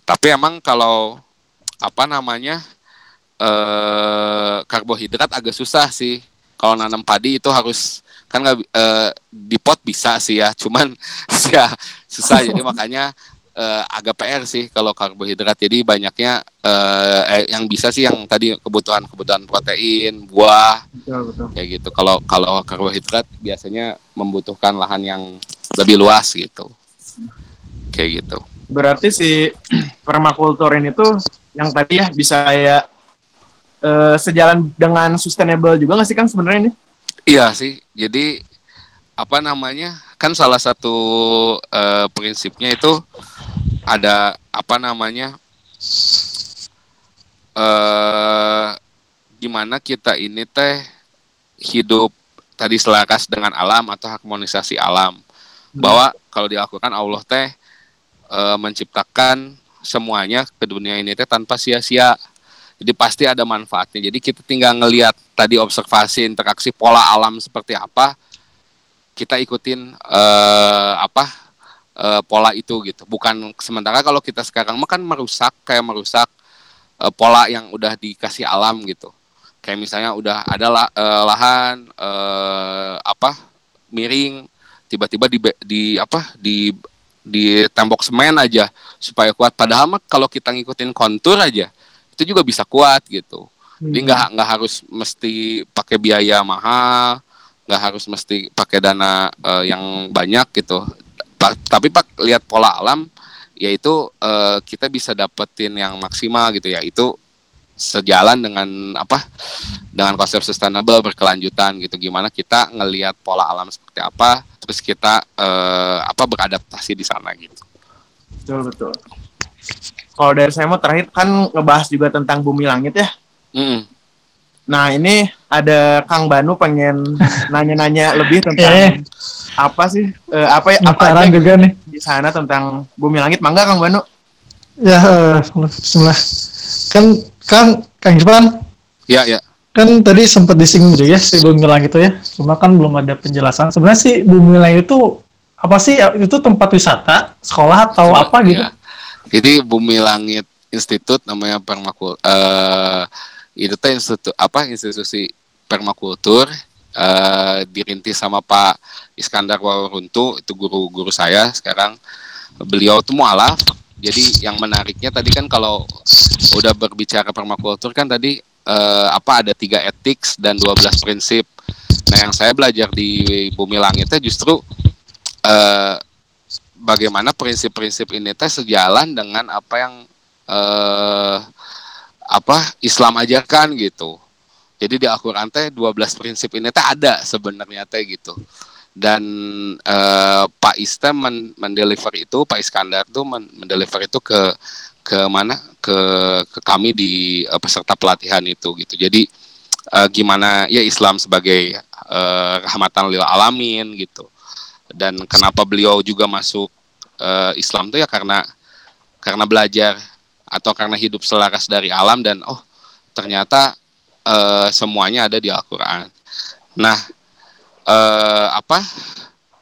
B: Tapi emang kalau apa namanya karbohidrat agak susah sih. Kalau nanam padi itu harus kan nggak eh, di pot bisa sih ya cuman ya susah jadi makanya uh, agak PR sih kalau karbohidrat. Jadi banyaknya uh, eh, yang bisa sih yang tadi kebutuhan-kebutuhan protein, buah, betul, betul. kayak gitu. Kalau kalau karbohidrat biasanya membutuhkan lahan yang lebih luas gitu, kayak gitu.
A: Berarti si permakultur ini tuh yang tadi ya bisa ya uh, sejalan dengan sustainable juga nggak sih kan sebenarnya ini?
B: Iya sih. Jadi apa namanya? Kan salah satu uh, prinsipnya itu ada apa namanya eh gimana kita ini teh hidup tadi selaras dengan alam atau harmonisasi alam hmm. bahwa kalau dilakukan Allah teh e, menciptakan semuanya ke dunia ini teh tanpa sia-sia jadi pasti ada manfaatnya jadi kita tinggal ngelihat tadi observasi interaksi pola alam seperti apa kita ikutin e, apa uh, pola itu gitu. Bukan sementara kalau kita sekarang makan merusak kayak merusak uh, pola yang udah dikasih alam gitu. Kayak misalnya udah ada lah, uh, lahan uh, apa miring tiba-tiba di di apa di di tembok semen aja supaya kuat padahal mah kalau kita ngikutin kontur aja itu juga bisa kuat gitu. Jadi nggak hmm. nggak harus mesti pakai biaya mahal, nggak harus mesti pakai dana uh, yang banyak gitu. Tapi pak lihat pola alam yaitu uh, kita bisa dapetin yang maksimal gitu ya. Itu sejalan dengan apa? Dengan konsep sustainable berkelanjutan gitu. Gimana kita ngelihat pola alam seperti apa terus kita uh, apa beradaptasi di sana gitu.
A: Betul betul kalau dari saya mau terakhir kan ngebahas juga tentang bumi langit ya. Mm. nah ini ada Kang Banu pengen nanya-nanya lebih tentang eh. apa sih uh, apa ya apa aja juga nih. di sana tentang bumi langit. Mangga kang Banu?
D: Ya uh, bismillah. Kan kan kang Irfan
B: ya ya.
D: Kan tadi sempat disinggung juga ya si bumi langit itu ya. Cuma kan belum ada penjelasan. Sebenarnya sih bumi langit itu apa sih? Itu tempat wisata sekolah atau apa gitu? ya.
B: Jadi bumi langit institut namanya permakul uh, itu teh institut apa institusi permakultur uh, dirintis sama Pak Iskandar Wawaruntu itu guru-guru saya sekarang. Beliau itu mualaf. Jadi yang menariknya tadi kan kalau udah berbicara permakultur kan tadi uh, apa ada tiga etik dan 12 prinsip. Nah yang saya belajar di Bumi Langitnya justru uh, bagaimana prinsip-prinsip ini teh sejalan dengan apa yang eh, apa Islam ajarkan gitu. Jadi di Al-Qur'an teh 12 prinsip ini teh ada sebenarnya teh gitu. Dan eh, Pak Ista men mendeliver itu, Pak Iskandar tuh men mendeliver itu ke ke mana? ke ke kami di uh, peserta pelatihan itu gitu. Jadi uh, gimana ya Islam sebagai uh, rahmatan lil alamin gitu. Dan kenapa beliau juga masuk uh, Islam tuh ya karena karena belajar atau karena hidup selaras dari alam dan oh ternyata uh, semuanya ada di Al-Qur'an. Nah, uh, apa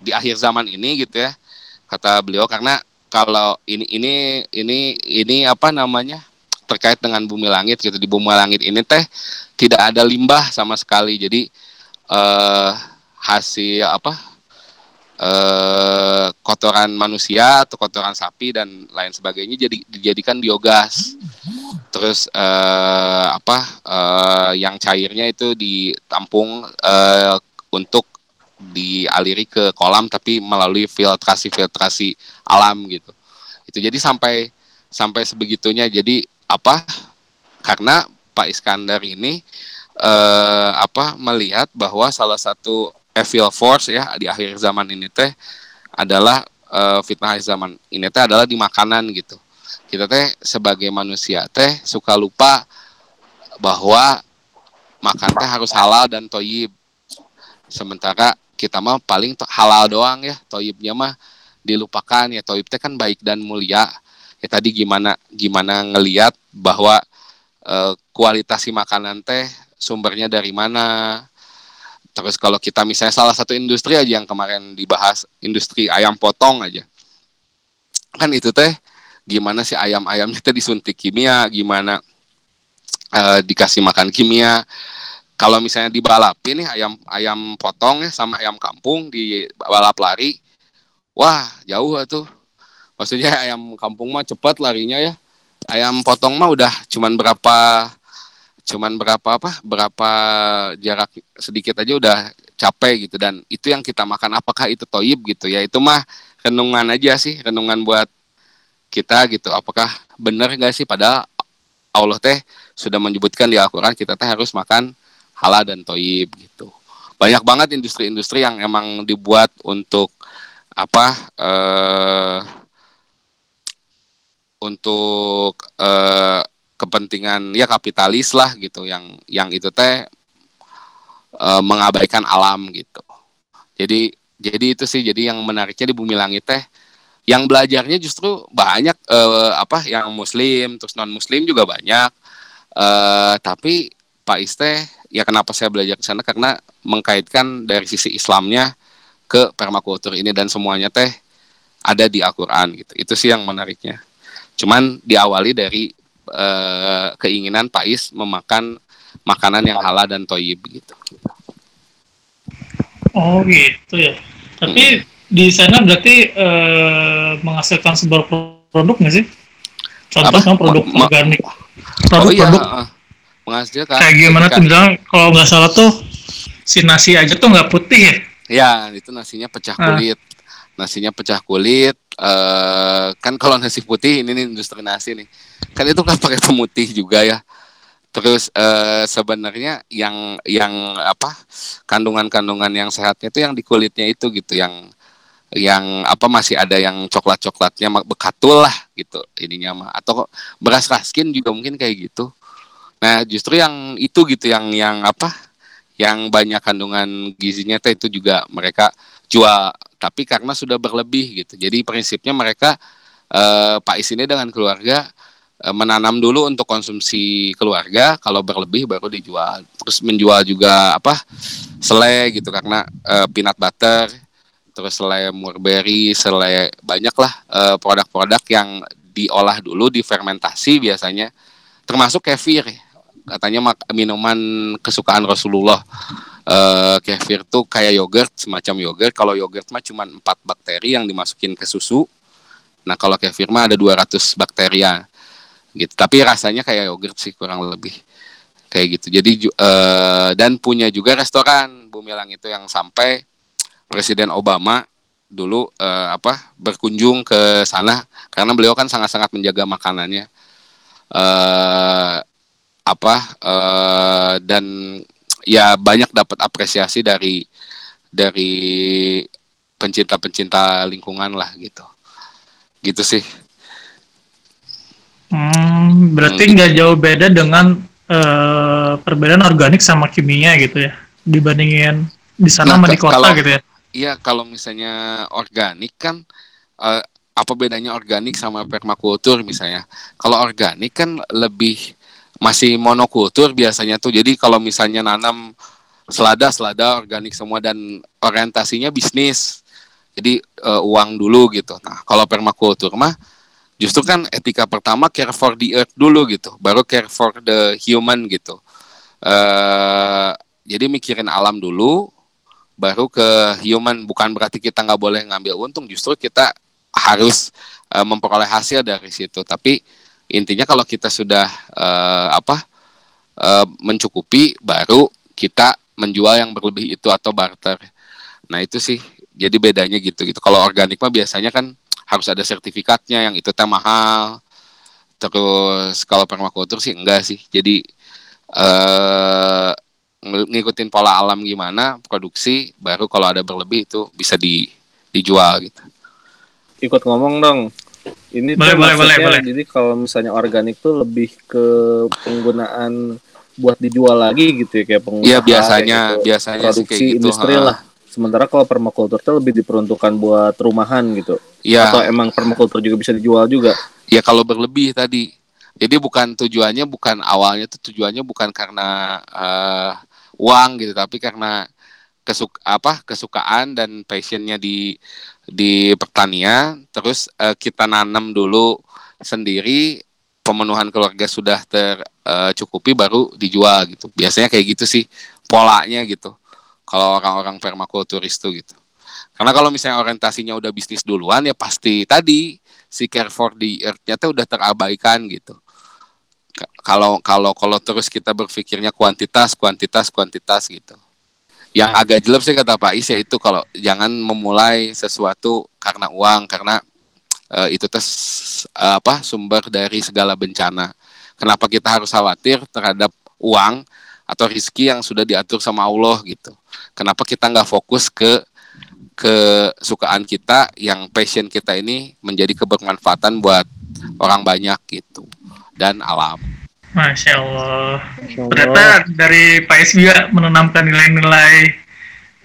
B: di akhir zaman ini gitu ya kata beliau karena kalau ini ini ini ini apa namanya terkait dengan bumi langit gitu di bumi langit ini teh tidak ada limbah sama sekali jadi eh, hasil apa eh, kotoran manusia atau kotoran sapi dan lain sebagainya jadi dijadikan biogas. Terus eh, apa eh, yang cairnya itu ditampung eh, untuk dialiri ke kolam tapi melalui filtrasi filtrasi alam gitu. Itu jadi sampai sampai sebegitunya. Jadi apa karena Pak Iskandar ini eh, apa melihat bahwa salah satu evil force ya di akhir zaman ini teh adalah eh, fitnah zaman ini teh adalah di makanan gitu. Kita teh sebagai manusia teh suka lupa bahwa makan teh harus halal dan toyib. Sementara kita mah paling halal doang ya toibnya mah dilupakan ya. Toib teh kan baik dan mulia. Ya tadi gimana gimana ngeliat bahwa e, kualitas si makanan teh sumbernya dari mana terus kalau kita misalnya salah satu industri aja yang kemarin dibahas industri ayam potong aja. Kan itu teh gimana sih ayam-ayam itu disuntik kimia gimana e, dikasih makan kimia. Kalau misalnya di balap ini ayam ayam potong ya sama ayam kampung di balap lari wah jauh tuh. Maksudnya ayam kampung mah cepat larinya ya. Ayam potong mah udah cuman berapa cuman berapa apa berapa jarak sedikit aja udah capek gitu. Dan itu yang kita makan apakah itu toyib gitu ya. Itu mah renungan aja sih renungan buat kita gitu. Apakah benar gak sih? Pada Allah teh sudah menyebutkan di Al-Quran kita teh harus makan halal dan toyib gitu. Banyak banget industri-industri yang emang dibuat untuk apa eh, untuk eh, kepentingan ya kapitalis lah gitu yang yang itu teh eh, mengabaikan alam gitu. Jadi jadi itu sih jadi yang menariknya di bumi langit teh yang belajarnya justru banyak eh, apa yang muslim terus non muslim juga banyak eh, tapi Pak Iste ya kenapa saya belajar ke sana karena mengkaitkan dari sisi Islamnya ke permakultur ini dan semuanya teh ada di Al-Qur'an gitu. Itu sih yang menariknya. Cuman diawali dari uh, keinginan Pais memakan makanan yang halal dan toyib gitu.
D: Oh gitu ya. Tapi hmm. di sana berarti uh, menghasilkan sebuah produk nggak sih? Contohnya produk organik. Produk-produk oh, iya menghasilkan kayak gimana tuh bilang kalau nggak salah tuh si nasi aja tuh nggak putih ya
B: ya itu nasinya pecah ah. kulit ah. nasinya pecah kulit uh, kan kalau nasi putih ini nih industri nasi nih. Kan itu kan pakai pemutih juga ya. Terus uh, sebenarnya yang yang apa kandungan-kandungan yang sehatnya itu yang di kulitnya itu gitu yang yang apa masih ada yang coklat coklatnya bekatul lah gitu ininya mah. Atau beras raskin juga mungkin kayak gitu. Nah, justru yang itu gitu yang yang apa? Yang banyak kandungan gizinya itu juga mereka jual tapi karena sudah berlebih gitu. Jadi prinsipnya mereka eh, Pak Is ini dengan keluarga eh, menanam dulu untuk konsumsi keluarga, kalau berlebih baru dijual. Terus menjual juga apa? selai gitu karena eh, peanut butter, terus selai mulberry, selai banyaklah eh, produk-produk yang diolah dulu, difermentasi biasanya termasuk kefir ya katanya minuman kesukaan Rasulullah uh, kefir tuh kayak yogurt semacam yogurt. Kalau yogurt mah cuma empat bakteri yang dimasukin ke susu. Nah kalau kefir mah ada 200 bakteria. Gitu. Tapi rasanya kayak yogurt sih kurang lebih. Kayak gitu. Jadi uh, dan punya juga restoran. Bumilang itu yang sampai Presiden Obama dulu uh, apa berkunjung ke sana. Karena beliau kan sangat-sangat menjaga makanannya. Uh, apa uh, dan ya banyak dapat apresiasi dari dari pencinta-pencinta lingkungan lah gitu gitu sih
D: hmm, berarti hmm. nggak hmm. jauh beda dengan uh, perbedaan organik sama kimia gitu ya dibandingin di sana nah, sama di kota kalau, gitu ya
B: iya kalau misalnya organik kan uh, apa bedanya organik sama permakultur misalnya kalau organik kan lebih masih monokultur biasanya tuh. Jadi kalau misalnya nanam selada selada organik semua dan orientasinya bisnis. Jadi uh, uang dulu gitu. Nah, kalau permakultur mah justru kan etika pertama care for the earth dulu gitu, baru care for the human gitu. Uh, jadi mikirin alam dulu, baru ke human. Bukan berarti kita nggak boleh ngambil untung, justru kita harus uh, memperoleh hasil dari situ. Tapi intinya kalau kita sudah uh, apa uh, mencukupi baru kita menjual yang berlebih itu atau barter. Nah itu sih. Jadi bedanya gitu gitu. Kalau organik mah biasanya kan harus ada sertifikatnya yang itu teh mahal. Terus kalau permakultur sih enggak sih. Jadi uh, ngikutin pola alam gimana produksi baru kalau ada berlebih itu bisa di dijual gitu.
C: Ikut ngomong dong ini boleh, tuh boleh, boleh, boleh. jadi kalau misalnya organik tuh lebih ke penggunaan buat dijual lagi gitu ya kayak
B: pengusaha Iya biasanya gitu, biasanya
C: produksi kayak gitu, industri ha. lah. Sementara kalau permakultur tuh lebih diperuntukkan buat rumahan gitu.
B: Iya.
C: Atau emang permakultur juga bisa dijual juga.
B: Ya kalau berlebih tadi. Jadi bukan tujuannya bukan awalnya tuh tujuannya bukan karena uh, uang gitu tapi karena kesuk apa kesukaan dan passionnya di di pertanian terus uh, kita nanam dulu sendiri pemenuhan keluarga sudah tercukupi uh, baru dijual gitu. Biasanya kayak gitu sih polanya gitu kalau orang-orang permakulturis tuh gitu. Karena kalau misalnya orientasinya udah bisnis duluan ya pasti tadi si care for the earth-nya tuh udah terabaikan gitu. Kalau kalau kalau terus kita berpikirnya kuantitas kuantitas kuantitas gitu yang agak jelek sih kata Pak Is itu kalau jangan memulai sesuatu karena uang karena uh, itu tes uh, apa sumber dari segala bencana. Kenapa kita harus khawatir terhadap uang atau rizki yang sudah diatur sama Allah gitu. Kenapa kita nggak fokus ke kesukaan kita yang passion kita ini menjadi kebermanfaatan buat orang banyak gitu dan alam.
D: Masya Allah. Masya Allah. Ternyata dari Pak S juga menanamkan nilai-nilai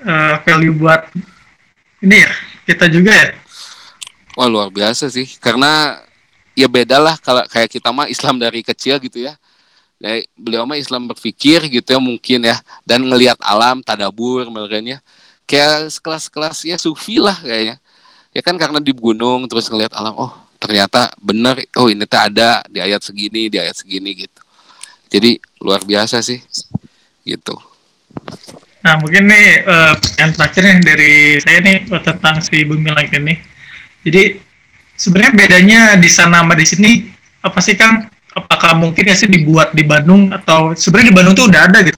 D: uh, value buat ini ya kita juga ya.
B: Wah luar biasa sih, karena ya beda lah kalau kayak kita mah Islam dari kecil gitu ya. Beliau mah Islam berpikir gitu ya mungkin ya dan ngelihat alam tadabur ya kayak sekelas-kelas ya sufi lah kayaknya ya kan karena di gunung terus ngelihat alam oh ternyata benar oh ini tuh ada di ayat segini di ayat segini gitu. Jadi luar biasa sih gitu.
D: Nah mungkin nih uh, yang terakhir nih dari saya nih tentang si bumi langit ini. Jadi sebenarnya bedanya di sana sama di sini apa sih kang? Apakah mungkin ya sih dibuat di Bandung atau sebenarnya di Bandung tuh udah ada gitu?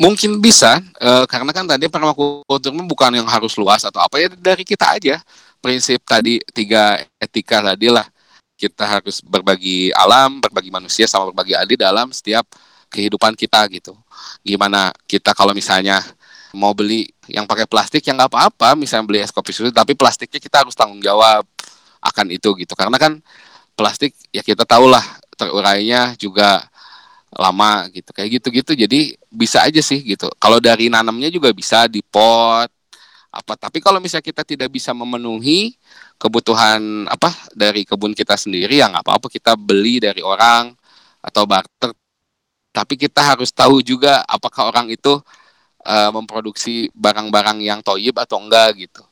B: Mungkin bisa uh, karena kan tadi permakultur bukan yang harus luas atau apa ya dari kita aja prinsip tadi tiga etika tadi lah kita harus berbagi alam, berbagi manusia sama berbagi adil dalam setiap kehidupan kita gitu. Gimana kita kalau misalnya mau beli yang pakai plastik yang nggak apa-apa, misalnya beli es kopi susu, tapi plastiknya kita harus tanggung jawab akan itu gitu. Karena kan plastik ya kita tahu lah terurainya juga lama gitu kayak gitu-gitu jadi bisa aja sih gitu kalau dari nanamnya juga bisa di pot apa? Tapi kalau misalnya kita tidak bisa memenuhi kebutuhan apa dari kebun kita sendiri ya apa-apa kita beli dari orang atau barter. Tapi kita harus tahu juga apakah orang itu uh, memproduksi barang-barang yang toyib atau enggak gitu.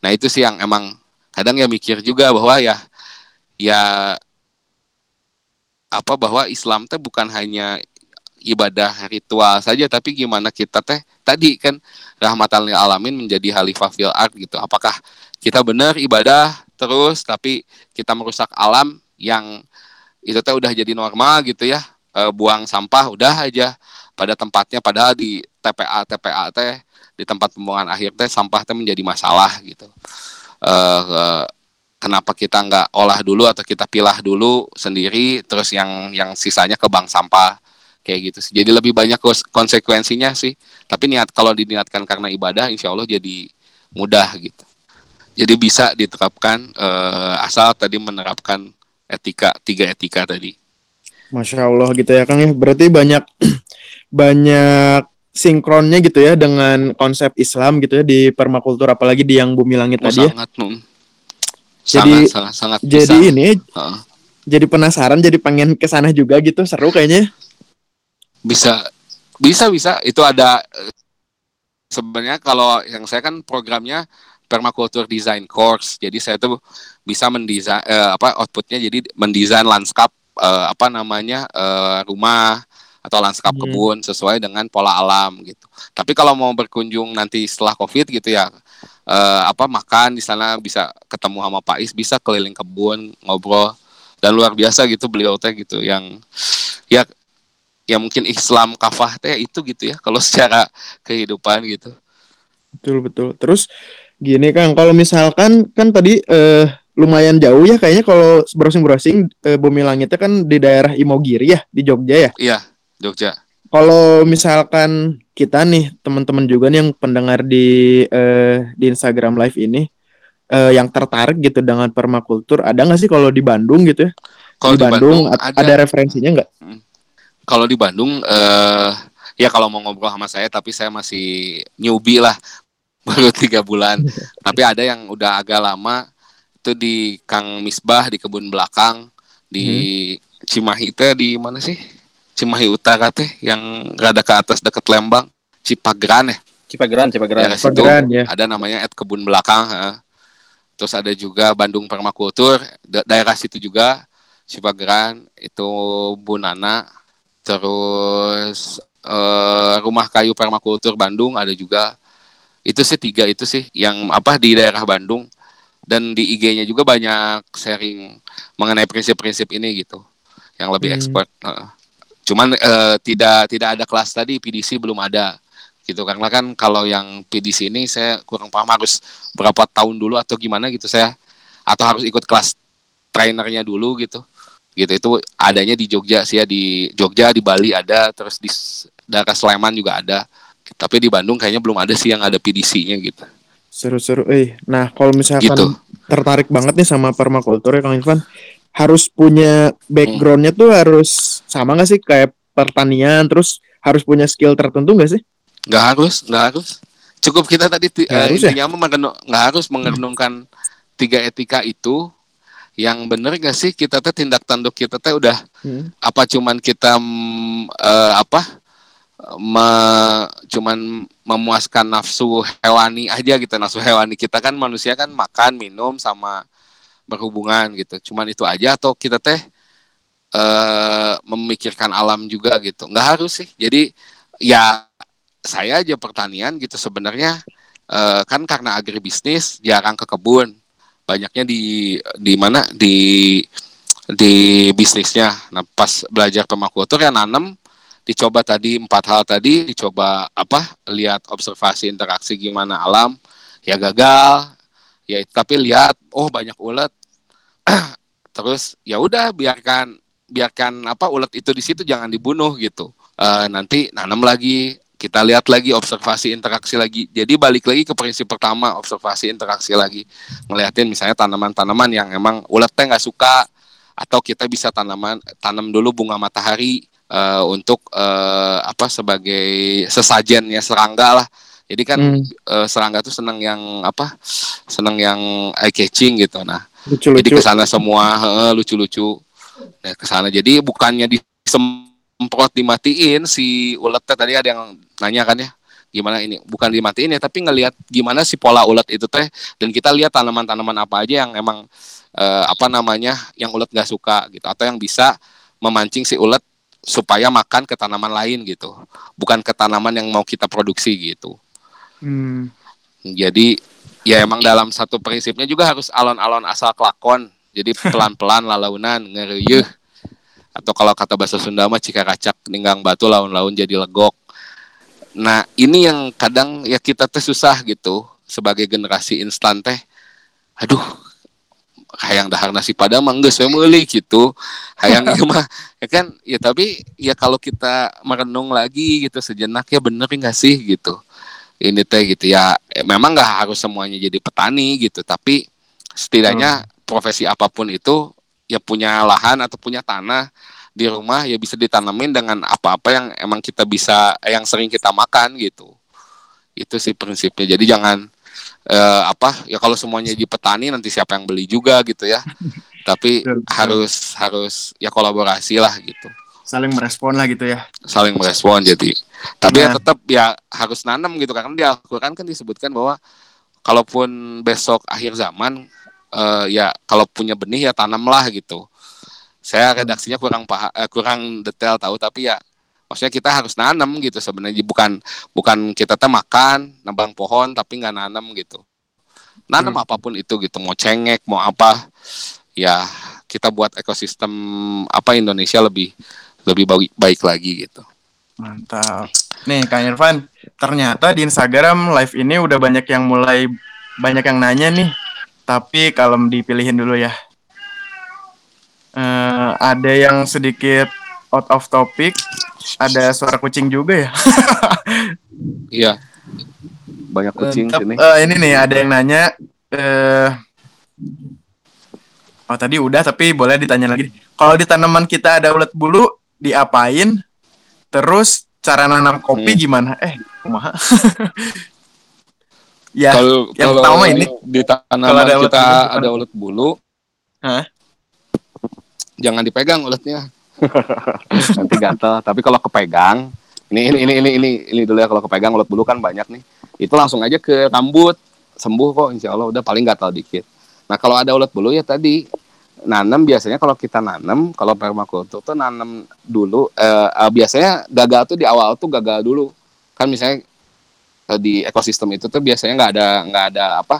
B: Nah itu sih yang emang kadang ya mikir juga bahwa ya ya apa bahwa Islam teh bukan hanya ibadah ritual saja tapi gimana kita teh tadi kan rahmatan lil alamin menjadi khalifah fil art gitu. Apakah kita benar ibadah terus tapi kita merusak alam yang itu teh udah jadi normal gitu ya? E, buang sampah udah aja pada tempatnya padahal di TPA TPA teh di tempat pembuangan akhir teh sampah teh menjadi masalah gitu. Uh, uh, kenapa kita nggak olah dulu atau kita pilah dulu sendiri terus yang yang sisanya ke bank sampah kayak gitu sih. Jadi lebih banyak konsekuensinya sih. Tapi niat kalau diniatkan karena ibadah, insya Allah jadi mudah gitu. Jadi bisa diterapkan uh, asal tadi menerapkan etika tiga etika tadi.
A: Masya Allah gitu ya Kang ya. Berarti banyak banyak sinkronnya gitu ya dengan konsep Islam gitu ya di permakultur apalagi di yang bumi langit oh, tadi ya. sangat, ya. Jadi sangat, sangat, sangat jadi bisa. ini uh. jadi penasaran jadi pengen ke sana juga gitu seru kayaknya.
B: Bisa bisa bisa itu ada sebenarnya kalau yang saya kan programnya permakultur design course. Jadi saya tuh bisa mendesain uh, apa outputnya jadi mendesain lanskap uh, apa namanya uh, rumah atau lanskap hmm. kebun sesuai dengan pola alam gitu. Tapi kalau mau berkunjung nanti setelah covid gitu ya uh, apa makan di sana bisa ketemu sama Pak Is, bisa keliling kebun ngobrol dan luar biasa gitu beliau teh gitu yang ya ya mungkin Islam kafah teh itu gitu ya kalau secara kehidupan gitu.
A: Betul betul. Terus Gini Kang, kalau misalkan kan tadi eh, lumayan jauh ya kayaknya kalau browsing-browsing eh, Bumi Langitnya kan di daerah Imogiri ya, di Jogja ya?
B: Iya, Jogja.
A: Kalau misalkan kita nih teman-teman juga nih yang pendengar di eh, di Instagram Live ini eh, yang tertarik gitu dengan permakultur, ada nggak sih kalau di Bandung gitu ya? Kalau di, di Bandung, Bandung ada, ada referensinya nggak? Hmm.
B: Kalau di Bandung eh ya kalau mau ngobrol sama saya tapi saya masih newbie lah baru tiga bulan. Tapi ada yang udah agak lama itu di Kang Misbah di kebun belakang di hmm. Cimahi teh di mana sih? Cimahi Utara teh yang rada ke atas deket Lembang, Cipagran ya.
C: Cipagran, Cipagran.
B: Ya, Cipagran ya. Ada namanya at kebun belakang. Ha. Terus ada juga Bandung Permakultur, da daerah situ juga Cipagran itu Bunana. Terus uh, rumah kayu permakultur Bandung ada juga. Itu sih tiga itu sih yang apa di daerah Bandung. Dan di IG-nya juga banyak sharing mengenai prinsip-prinsip ini gitu yang lebih hmm. expert uh, cuman uh, tidak tidak ada kelas tadi PDC belum ada gitu. Karena kan kalau yang PDC ini saya kurang paham harus berapa tahun dulu atau gimana gitu saya atau harus ikut kelas trainernya dulu gitu gitu itu adanya di Jogja sih ya di Jogja di Bali ada terus di daerah Sleman juga ada tapi di Bandung kayaknya belum ada sih yang ada PDC-nya gitu.
A: Seru-seru. Eh, nah kalau misalkan gitu. tertarik banget nih sama permakultur ya Kang Irfan, harus punya backgroundnya hmm. tuh harus sama gak sih kayak pertanian, terus harus punya skill tertentu gak sih?
B: Gak harus, gak harus. Cukup kita tadi gak uh, harus ya? nggak harus mengenungkan tiga etika itu yang bener gak sih kita teh tindak tanduk kita teh udah hmm. apa cuman kita uh, apa me, cuman memuaskan nafsu hewani aja gitu. Nafsu hewani kita kan manusia kan makan minum sama berhubungan gitu. Cuman itu aja atau kita teh uh, memikirkan alam juga gitu. Nggak harus sih. Jadi ya saya aja pertanian gitu sebenarnya uh, kan karena agribisnis jarang ke kebun banyaknya di di mana? Di di bisnisnya. Nah pas belajar permakultur ya nanam dicoba tadi empat hal tadi dicoba apa lihat observasi interaksi gimana alam ya gagal ya tapi lihat oh banyak ulat terus ya udah biarkan biarkan apa ulat itu di situ jangan dibunuh gitu. Uh, nanti nanam lagi kita lihat lagi observasi interaksi lagi jadi balik lagi ke prinsip pertama observasi interaksi lagi ngeliatin misalnya tanaman-tanaman yang emang ulatnya nggak suka atau kita bisa tanaman tanam dulu bunga matahari uh, untuk uh, apa sebagai sesajennya serangga lah. Jadi kan hmm. uh, serangga tuh senang yang apa? Senang yang eye catching gitu. Nah, lucu -lucu. jadi ke sana semua lucu-lucu. Nah, ke sana jadi bukannya disemprot dimatiin si uletnya tadi ada yang nanya kan ya gimana ini bukan dimatiin ya tapi ngelihat gimana si pola ulat itu teh dan kita lihat tanaman-tanaman apa aja yang emang uh, apa namanya yang ulat nggak suka gitu atau yang bisa memancing si ulat supaya makan ke tanaman lain gitu bukan ke tanaman yang mau kita produksi gitu hmm. jadi ya emang dalam satu prinsipnya juga harus alon-alon asal kelakon jadi pelan-pelan lalaunan ngereyeh atau kalau kata bahasa Sunda mah jika kacak ninggang batu laun-laun jadi legok Nah, ini yang kadang ya kita teh susah gitu sebagai generasi instan teh. Aduh, hayang dahar nasi padang mah geus meuli gitu. Hayang ieu mah ya kan ya tapi ya kalau kita merenung lagi gitu sejenak ya bener enggak sih gitu. Ini teh gitu ya memang nggak harus semuanya jadi petani gitu, tapi setidaknya hmm. profesi apa pun itu ya punya lahan atau punya tanah di rumah ya bisa ditanamin dengan apa-apa yang emang kita bisa yang sering kita makan gitu. Itu sih prinsipnya. Jadi jangan uh, apa ya kalau semuanya di petani nanti siapa yang beli juga gitu ya. Tapi harus harus ya kolaborasi lah gitu.
A: Saling merespon lah gitu ya.
B: Saling merespon jadi. Tapi ya nah. ya tetap ya harus nanam gitu. Karena di Al-Quran kan disebutkan bahwa kalaupun besok akhir zaman uh, ya kalau punya benih ya tanamlah gitu. Saya redaksinya kurang paham eh, kurang detail tahu tapi ya maksudnya kita harus nanam gitu sebenarnya. Bukan bukan kita teh makan nambang pohon tapi nggak nanam gitu. Nanam hmm. apa pun itu gitu mau cengek mau apa ya kita buat ekosistem apa Indonesia lebih lebih baik, baik lagi gitu.
A: Mantap. Nih Kang Irfan ternyata di Instagram live ini udah banyak yang mulai banyak yang nanya nih tapi kalau dipilihin dulu ya uh, ada yang sedikit out of topic, ada suara kucing juga ya.
B: iya. Banyak kucing
A: Tetap, sini. Uh, ini nih ada yang nanya uh, Oh, tadi udah tapi boleh ditanya lagi. Kalau di tanaman kita ada ulat bulu, diapain? Terus cara nanam kopi hmm. gimana? Eh, kumaha?
B: ya, kalau, yang kalau pertama ini di tanaman ada kita ulat ada ulat bulu. Hah? jangan dipegang ulatnya. Nanti gatel. Tapi kalau kepegang ini ini ini ini ini ini dulu ya kalau kepegang ulat bulu kan banyak nih. Itu langsung aja ke rambut sembuh kok insya Allah. Udah paling gatal dikit. Nah kalau ada ulat bulu ya tadi nanam biasanya kalau kita nanam kalau permakultur tuh nanam dulu. Eh, eh, biasanya gagal tuh di awal tuh gagal dulu. Kan misalnya di ekosistem itu tuh biasanya nggak ada nggak ada apa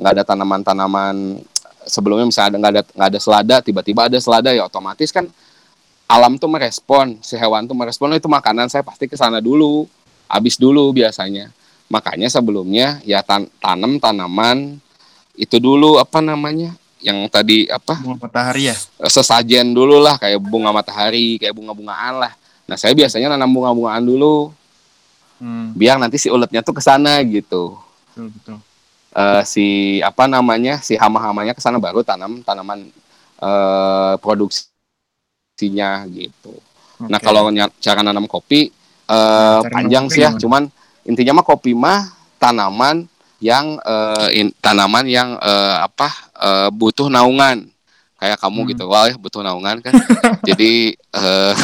B: nggak ada tanaman-tanaman sebelumnya misalnya nggak ada nggak ada selada tiba-tiba ada selada ya otomatis kan alam tuh merespon si hewan tuh merespon oh, itu makanan saya pasti ke sana dulu habis dulu biasanya. Makanya sebelumnya ya tan tanam tanaman itu dulu apa namanya yang tadi apa
A: bunga matahari ya?
B: sesajen dulu lah kayak bunga matahari kayak bunga-bungaan lah. Nah saya biasanya nanam bunga-bungaan dulu hmm. biar nanti si uletnya tuh ke sana gitu betul, betul uh, si apa namanya si hama-hamanya ke sana baru tanam tanaman uh, produksinya gitu. Okay. Nah kalau cara nanam kopi uh, panjang sih ya, cuman intinya mah kopi mah tanaman yang uh, in, tanaman yang uh, apa uh, butuh naungan kayak kamu hmm. gitu wah ya butuh naungan kan jadi uh,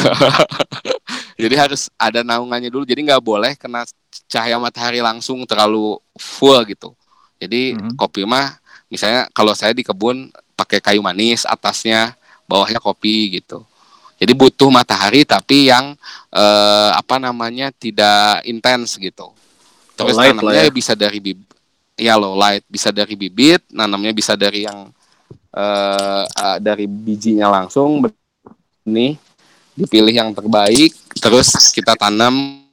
B: jadi harus ada naungannya dulu jadi nggak boleh kena cahaya matahari langsung terlalu full gitu jadi hmm. kopi mah misalnya kalau saya di kebun pakai kayu manis atasnya bawahnya kopi gitu. Jadi butuh matahari tapi yang eh, apa namanya tidak intens gitu. Terus light nanamnya ya. bisa dari bib ya low light, bisa dari bibit, nanamnya bisa dari yang uh, dari bijinya langsung nih dipilih yang terbaik terus kita tanam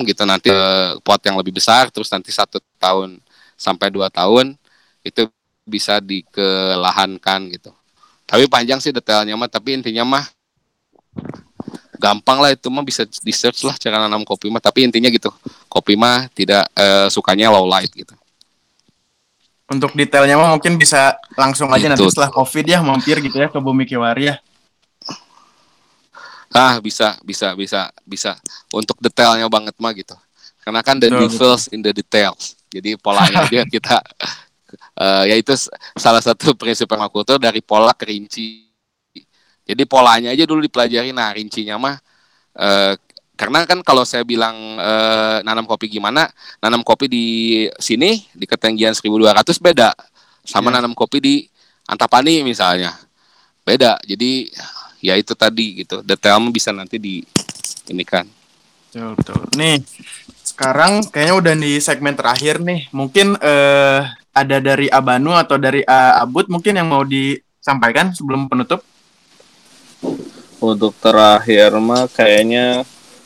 B: gitu nanti uh, pot yang lebih besar terus nanti satu tahun sampai dua tahun itu bisa dikelahankan gitu. Tapi panjang sih detailnya mah tapi intinya mah gampang lah itu mah bisa di search lah cara nanam kopi mah tapi intinya gitu kopi mah tidak uh, sukanya low light gitu
A: untuk detailnya mah mungkin bisa langsung aja gitu. nanti setelah covid ya mampir gitu ya ke Bumi Kiwari ya.
B: Ah bisa bisa bisa bisa. Untuk detailnya banget mah gitu. Karena kan the details in the details. Jadi polanya dia kita uh, ya itu salah satu prinsip permakultur dari pola ke rinci jadi polanya aja dulu dipelajari. Nah rincinya mah uh, karena kan kalau saya bilang uh, nanam kopi gimana nanam kopi di sini di ketinggian 1200 beda. Sama yeah. nanam kopi di Antapani misalnya beda. Jadi ya itu tadi gitu. Detailnya bisa nanti di ini kan
A: betul betul. Nih sekarang kayaknya udah di segmen terakhir nih. Mungkin eh, ada dari Abanu atau dari uh, Abut mungkin yang mau disampaikan sebelum penutup?
C: Untuk terakhir mah kayaknya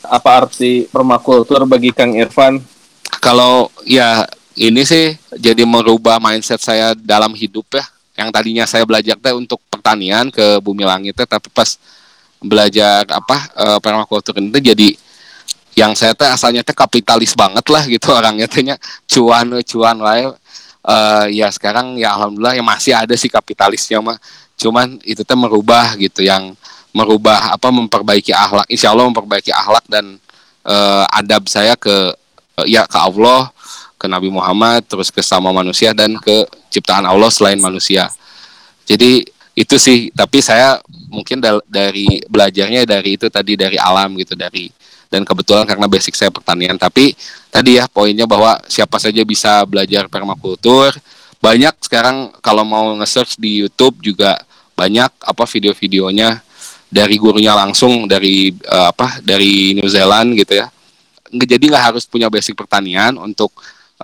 C: apa arti permakultur bagi Kang Irfan?
B: Kalau ya ini sih jadi merubah mindset saya dalam hidup ya. Yang tadinya saya belajar teh untuk pertanian ke bumi langit teh, tapi pas belajar apa uh, permakultur itu jadi yang saya teh asalnya teh kapitalis banget lah gitu orangnya tehnya cuan cuan lah uh, ya sekarang ya alhamdulillah ya masih ada sih kapitalisnya mah cuman itu teh merubah gitu yang merubah apa memperbaiki akhlak. Insya Allah memperbaiki akhlak dan uh, adab saya ke uh, ya ke Allah ke Nabi Muhammad terus ke sama manusia dan ke ciptaan Allah selain manusia. Jadi itu sih. Tapi saya mungkin dari belajarnya dari itu tadi dari alam gitu dari dan kebetulan karena basic saya pertanian. Tapi tadi ya poinnya bahwa siapa saja bisa belajar permakultur. Banyak sekarang kalau mau nge-search di YouTube juga banyak apa video-videonya dari gurunya langsung dari uh, apa dari New Zealand gitu ya jadi nggak harus punya basic pertanian untuk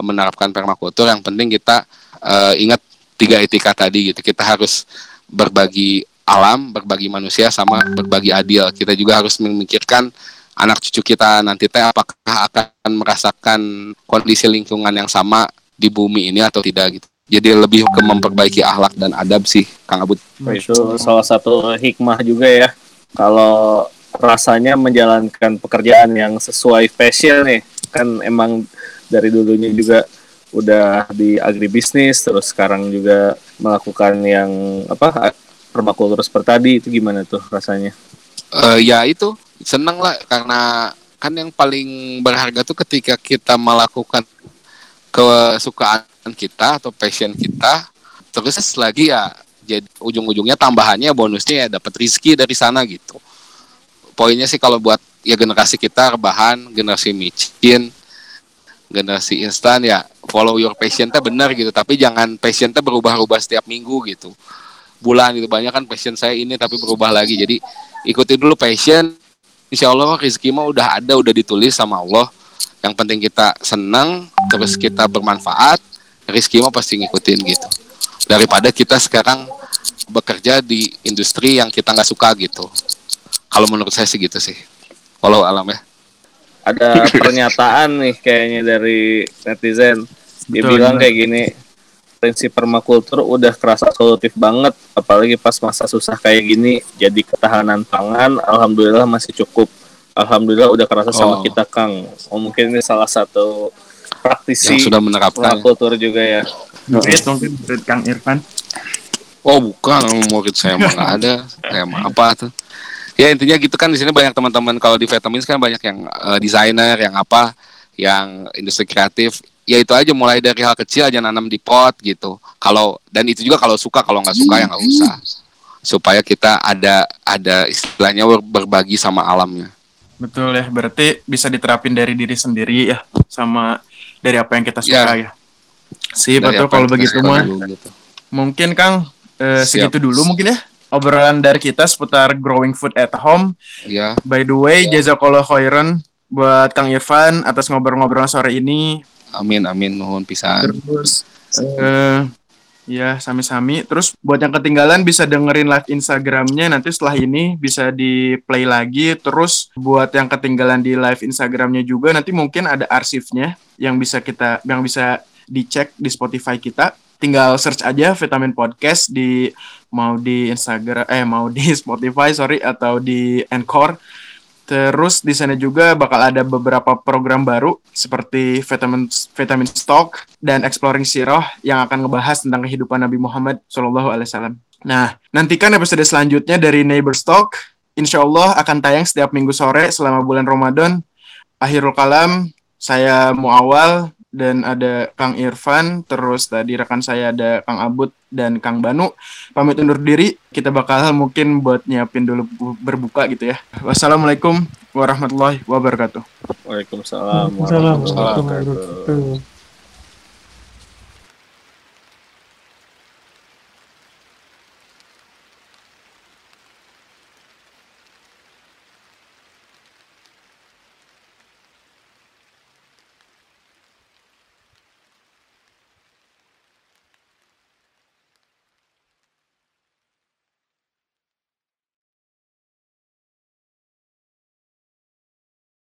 B: menerapkan permakultur yang penting kita uh, ingat tiga etika tadi gitu kita harus berbagi alam berbagi manusia sama berbagi adil kita juga harus memikirkan anak cucu kita nanti teh apakah akan merasakan kondisi lingkungan yang sama di bumi ini atau tidak gitu. Jadi lebih ke memperbaiki akhlak dan adab sih, Kang Abud.
C: Itu salah satu hikmah juga ya. Kalau rasanya menjalankan pekerjaan yang sesuai passion nih, kan emang dari dulunya juga udah di agribisnis, terus sekarang juga melakukan yang apa permakultur seperti tadi itu gimana tuh rasanya?
B: Uh, ya itu seneng lah karena kan yang paling berharga tuh ketika kita melakukan kesukaan kita atau passion kita terus lagi ya jadi ujung-ujungnya tambahannya bonusnya ya dapat rizki dari sana gitu. Poinnya sih kalau buat ya generasi kita rebahan generasi micin generasi instan ya follow your passion benar gitu. Tapi jangan passion berubah-ubah setiap minggu gitu. Bulan gitu banyak kan passion saya ini tapi berubah lagi. Jadi ikuti dulu passion. Insya Allah rezeki mah udah ada udah ditulis sama Allah. Yang penting kita senang terus kita bermanfaat rezeki mah pasti ngikutin gitu daripada kita sekarang bekerja di industri yang kita nggak suka gitu. Kalau menurut saya sih gitu sih. Walau alam ya.
C: Ada pernyataan nih kayaknya dari netizen. Dia Betul, bilang kayak gini prinsip permakultur udah kerasa solutif banget apalagi pas masa susah kayak gini jadi ketahanan pangan alhamdulillah masih cukup. Alhamdulillah udah kerasa oh. sama kita Kang. Oh, mungkin ini salah satu praktisi
B: yang sudah menerapkan
C: permakultur juga ya
A: murid mungkin murid Kang Irfan.
B: Oh bukan murid saya mah nggak ada. Saya mah apa tuh? Ya intinya gitu kan di sini banyak teman-teman kalau di vitamin kan banyak yang uh, desainer yang apa yang industri kreatif. Ya itu aja mulai dari hal kecil aja nanam di pot gitu. Kalau dan itu juga kalau suka kalau nggak suka ya nggak usah. Supaya kita ada ada istilahnya berbagi sama alamnya.
A: Betul ya berarti bisa diterapin dari diri sendiri ya sama dari apa yang kita suka ya, ya. Sih betul kalau begitu mah gitu. mungkin kang eh, segitu dulu mungkin ya obrolan dari kita seputar growing food at home.
B: Ya.
A: By the way, ya. jazakallah khairan buat Kang Irfan atas ngobrol-ngobrol sore ini.
B: Amin amin mohon pisan.
A: Terus uh, ya sami-sami. Terus buat yang ketinggalan bisa dengerin live Instagramnya nanti setelah ini bisa di play lagi. Terus buat yang ketinggalan di live Instagramnya juga nanti mungkin ada arsipnya yang bisa kita yang bisa dicek di Spotify kita. Tinggal search aja Vitamin Podcast di mau di Instagram eh mau di Spotify sorry atau di Anchor Terus di sana juga bakal ada beberapa program baru seperti vitamin vitamin stock dan exploring sirah yang akan ngebahas tentang kehidupan Nabi Muhammad Shallallahu Alaihi Wasallam. Nah, nantikan episode selanjutnya dari Neighbor Stock. Insya Allah akan tayang setiap minggu sore selama bulan Ramadan. Akhirul kalam, saya Muawal dan ada Kang Irfan, terus tadi rekan saya ada Kang Abud dan Kang Banu. Pamit undur diri, kita bakal mungkin buat nyiapin dulu berbuka gitu ya. Wassalamualaikum warahmatullahi wabarakatuh.
C: Waalaikumsalam warahmatullahi wabarakatuh.